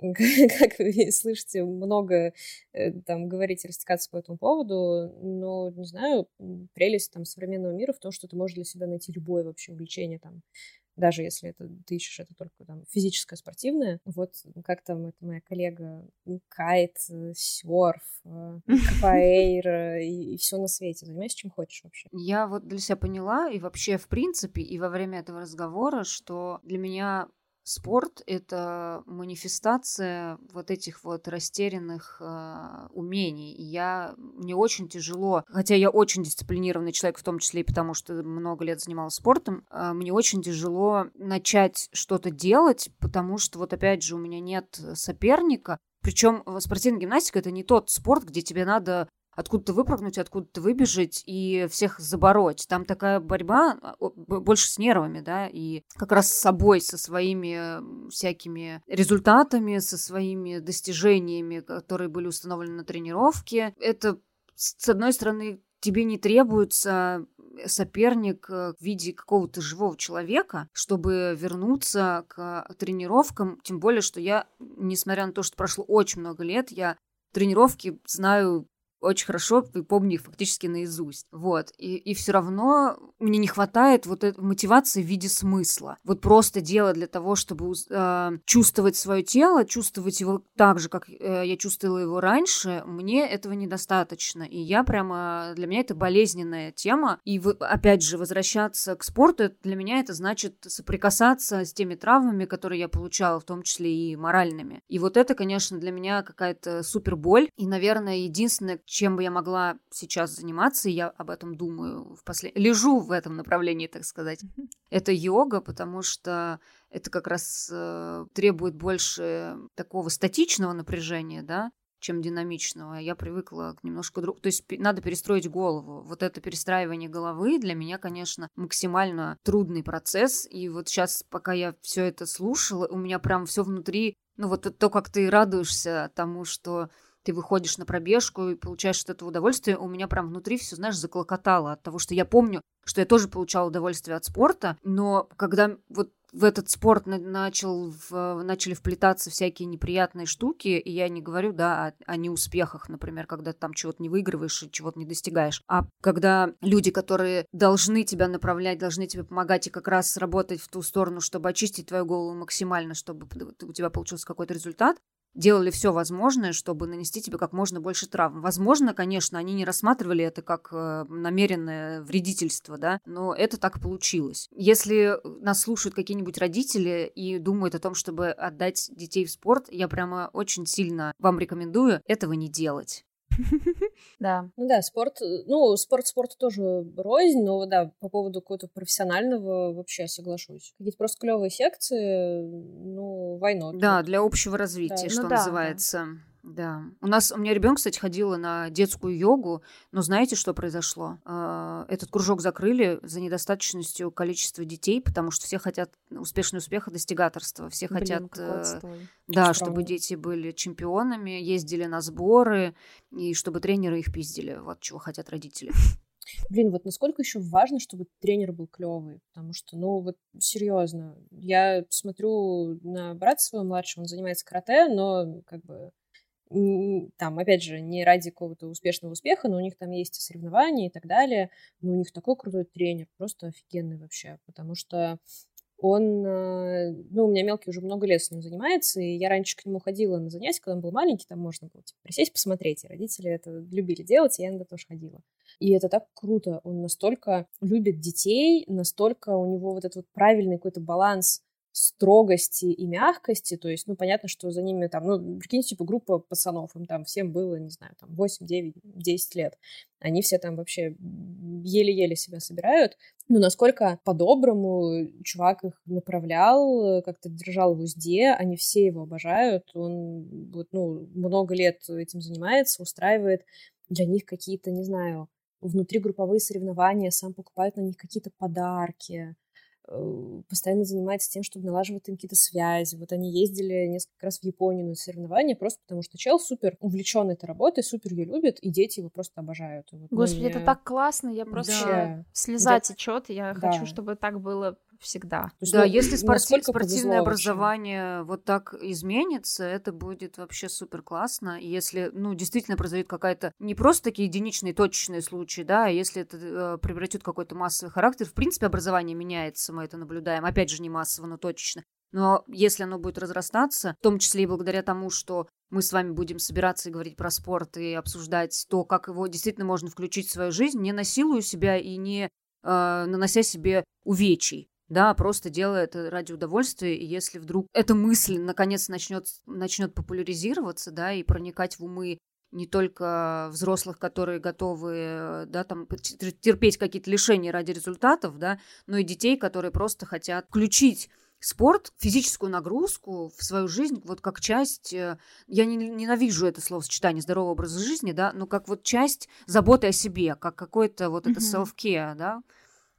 как вы слышите, много э, там говорить, растекаться по этому поводу, но, не знаю, прелесть там современного мира в том, что ты можешь для себя найти любое вообще увлечение там, даже если это ты ищешь это только там физическое, спортивное. Вот как там это моя коллега кайт, серф, э, капоэйр и, и все на свете. Занимайся чем хочешь вообще. Я вот для себя поняла и вообще в принципе и во время этого разговора, что для меня Спорт — это манифестация вот этих вот растерянных э, умений. И я, мне очень тяжело, хотя я очень дисциплинированный человек, в том числе и потому, что много лет занималась спортом, э, мне очень тяжело начать что-то делать, потому что вот опять же у меня нет соперника. Причем спортивная гимнастика это не тот спорт, где тебе надо откуда-то выпрыгнуть, откуда-то выбежать и всех забороть. Там такая борьба а, больше с нервами, да, и как раз с собой, со своими всякими результатами, со своими достижениями, которые были установлены на тренировке. Это, с одной стороны, тебе не требуется соперник э, в виде какого-то живого человека, чтобы вернуться к тренировкам. Тем более, что я, несмотря на то, что прошло очень много лет, я тренировки знаю очень хорошо помню их фактически наизусть. Вот. И, и все равно мне не хватает вот этой мотивации в виде смысла. Вот просто делать для того, чтобы э, чувствовать свое тело, чувствовать его так же, как э, я чувствовала его раньше, мне этого недостаточно. И я прямо... Для меня это болезненная тема. И в, опять же, возвращаться к спорту, для меня это значит соприкасаться с теми травмами, которые я получала, в том числе и моральными. И вот это, конечно, для меня какая-то супер боль. И, наверное, единственное, чем бы я могла сейчас заниматься, и я об этом думаю в послед... лежу в этом направлении, так сказать. Это йога, потому что это как раз э, требует больше такого статичного напряжения, да, чем динамичного. Я привыкла к немножко друг... То есть надо перестроить голову. Вот это перестраивание головы для меня, конечно, максимально трудный процесс. И вот сейчас, пока я все это слушала, у меня прям все внутри, ну вот то, как ты радуешься тому, что ты выходишь на пробежку и получаешь от этого удовольствие, у меня прям внутри все, знаешь, заклокотало от того, что я помню, что я тоже получала удовольствие от спорта, но когда вот в этот спорт начал, в, начали вплетаться всякие неприятные штуки, и я не говорю, да, о, о неуспехах, например, когда ты там чего-то не выигрываешь и чего-то не достигаешь, а когда люди, которые должны тебя направлять, должны тебе помогать и как раз работать в ту сторону, чтобы очистить твою голову максимально, чтобы у тебя получился какой-то результат, делали все возможное, чтобы нанести тебе как можно больше травм. Возможно, конечно, они не рассматривали это как э, намеренное вредительство, да, но это так получилось. Если нас слушают какие-нибудь родители и думают о том, чтобы отдать детей в спорт, я прямо очень сильно вам рекомендую этого не делать. Да. Ну да, спорт, ну, спорт спорту тоже рознь, но да, по поводу какого-то профессионального вообще соглашусь. Какие-то просто клевые секции, ну, война. Да, для общего развития, да. что ну, называется. Да. Да. У нас, у меня ребенок, кстати, ходила на детскую йогу, но знаете, что произошло? А, этот кружок закрыли за недостаточностью количества детей, потому что все хотят успешного успеха, достигаторства. Все Блин, хотят, э, да, чтобы дети были чемпионами, ездили на сборы, и чтобы тренеры их пиздили. Вот чего хотят родители. Блин, вот насколько еще важно, чтобы тренер был клевый, потому что, ну, вот серьезно, я смотрю на брата своего младшего, он занимается карате, но как бы там, опять же, не ради какого-то успешного успеха, но у них там есть соревнования и так далее, но у них такой крутой тренер, просто офигенный вообще, потому что он, э, ну, у меня мелкий уже много лет с ним занимается, и я раньше к нему ходила на занятия, когда он был маленький, там можно было типа, присесть, посмотреть, и родители это любили делать, и я иногда тоже ходила. И это так круто, он настолько любит детей, настолько у него вот этот вот правильный какой-то баланс строгости и мягкости, то есть, ну, понятно, что за ними там, ну, прикиньте, типа, группа пацанов, им там всем было, не знаю, там 8, 9, 10 лет, они все там вообще еле-еле себя собирают, ну, насколько по-доброму чувак их направлял, как-то держал в узде, они все его обожают, он вот, ну, много лет этим занимается, устраивает для них какие-то, не знаю, внутригрупповые соревнования, сам покупает на них какие-то подарки, постоянно занимается тем, чтобы налаживать им какие-то связи. Вот они ездили несколько раз в Японию на соревнования, просто потому что чел супер увлечен этой работой, супер ее любит, и дети его просто обожают. вот Господи, мне... это так классно, я просто да. слеза да. течет, я да. хочу, чтобы так было всегда. Есть, да, ну, если спортив, спортивное образование вообще. вот так изменится, это будет вообще супер классно. И если, ну, действительно произойдет какая-то не просто такие единичные, точечные случаи, да, а если это э, превратит какой-то массовый характер, в принципе, образование меняется, мы это наблюдаем. Опять же, не массово, но точечно. Но если оно будет разрастаться, в том числе и благодаря тому, что мы с вами будем собираться и говорить про спорт и обсуждать то, как его действительно можно включить в свою жизнь, не насилуя себя и не э, нанося себе увечий да, просто делая это ради удовольствия, и если вдруг эта мысль наконец начнет, начнет популяризироваться, да, и проникать в умы не только взрослых, которые готовы, да, там, терпеть какие-то лишения ради результатов, да, но и детей, которые просто хотят включить спорт, физическую нагрузку в свою жизнь, вот как часть, э, я не, ненавижу это словосочетание здорового образа жизни, да, но как вот часть заботы о себе, как какой-то вот это self-care, да,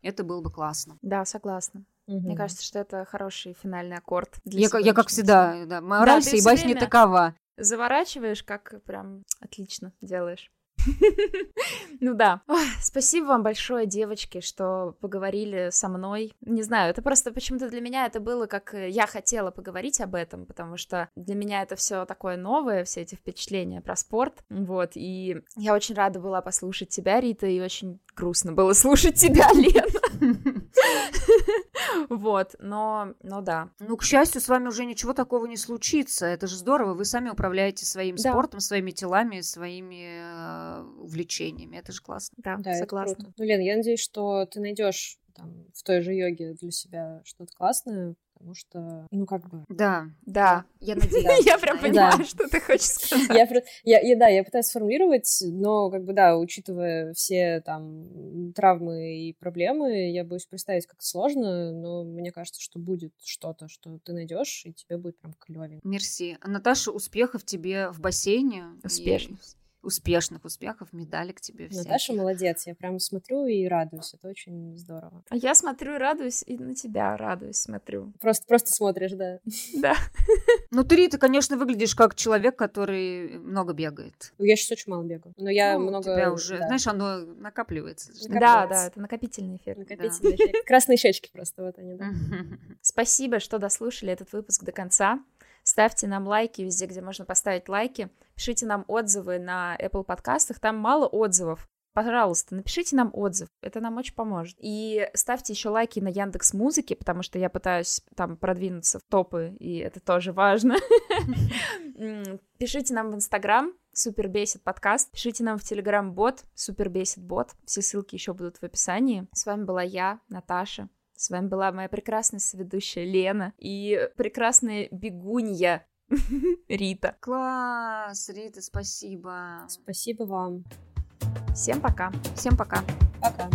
это было бы классно. Да, согласна. Угу. Мне кажется, что это хороший финальный аккорд. Для я, я как всегда, да, мораль да, и басня не такова. Заворачиваешь, как прям отлично делаешь. Ну да. спасибо вам большое, девочки, что поговорили со мной. Не знаю, это просто почему-то для меня это было как э, я хотела поговорить об этом, потому что для меня это все такое новое, все эти впечатления про спорт. Вот, и я очень рада была послушать тебя, Рита, и очень грустно было слушать тебя, Лена. Вот, но, но да. Ну, к счастью, с вами уже ничего такого не случится. Это же здорово. Вы сами управляете своим спортом, своими телами, своими э, увлечениями. Это же классно. Да, да согласна. Ну, Лен, я надеюсь, что ты найдешь там, в той же йоге для себя что-то классное, потому что, ну, как бы... Да, да, я надеюсь. Я прям понимаю, что ты хочешь сказать. Я, да, я пытаюсь сформулировать, но, как бы, да, учитывая все там травмы и проблемы, я боюсь представить, как сложно, но мне кажется, что будет что-то, что ты найдешь, и тебе будет прям клевенько. Мерси. А Наташа, успехов тебе в бассейне. Успешных успешных успехов, медали к тебе все. Наташа молодец, я прям смотрю и радуюсь, это очень здорово. А я смотрю и радуюсь, и на тебя радуюсь, смотрю. Просто, просто смотришь, да. Да. Ну, ты, ты, конечно, выглядишь как человек, который много бегает. Я сейчас очень мало бегаю, но я ну, много... У тебя уже, да. знаешь, оно накапливается. Да, да, это накопительный эффект. Накопительный да. эффект. Красные щечки просто, вот они, да. Спасибо, что дослушали этот выпуск до конца. Ставьте нам лайки везде, где можно поставить лайки. Пишите нам отзывы на Apple подкастах. Там мало отзывов. Пожалуйста, напишите нам отзыв, это нам очень поможет. И ставьте еще лайки на Яндекс Музыке, потому что я пытаюсь там продвинуться в топы, и это тоже важно. Пишите нам в Инстаграм, супер бесит подкаст. Пишите нам в Телеграм бот, супер бесит бот. Все ссылки еще будут в описании. С вами была я, Наташа. С вами была моя прекрасная соведущая Лена и прекрасная бегунья Рита. Класс, Рита, спасибо. Спасибо вам. Всем пока. Всем пока. Пока.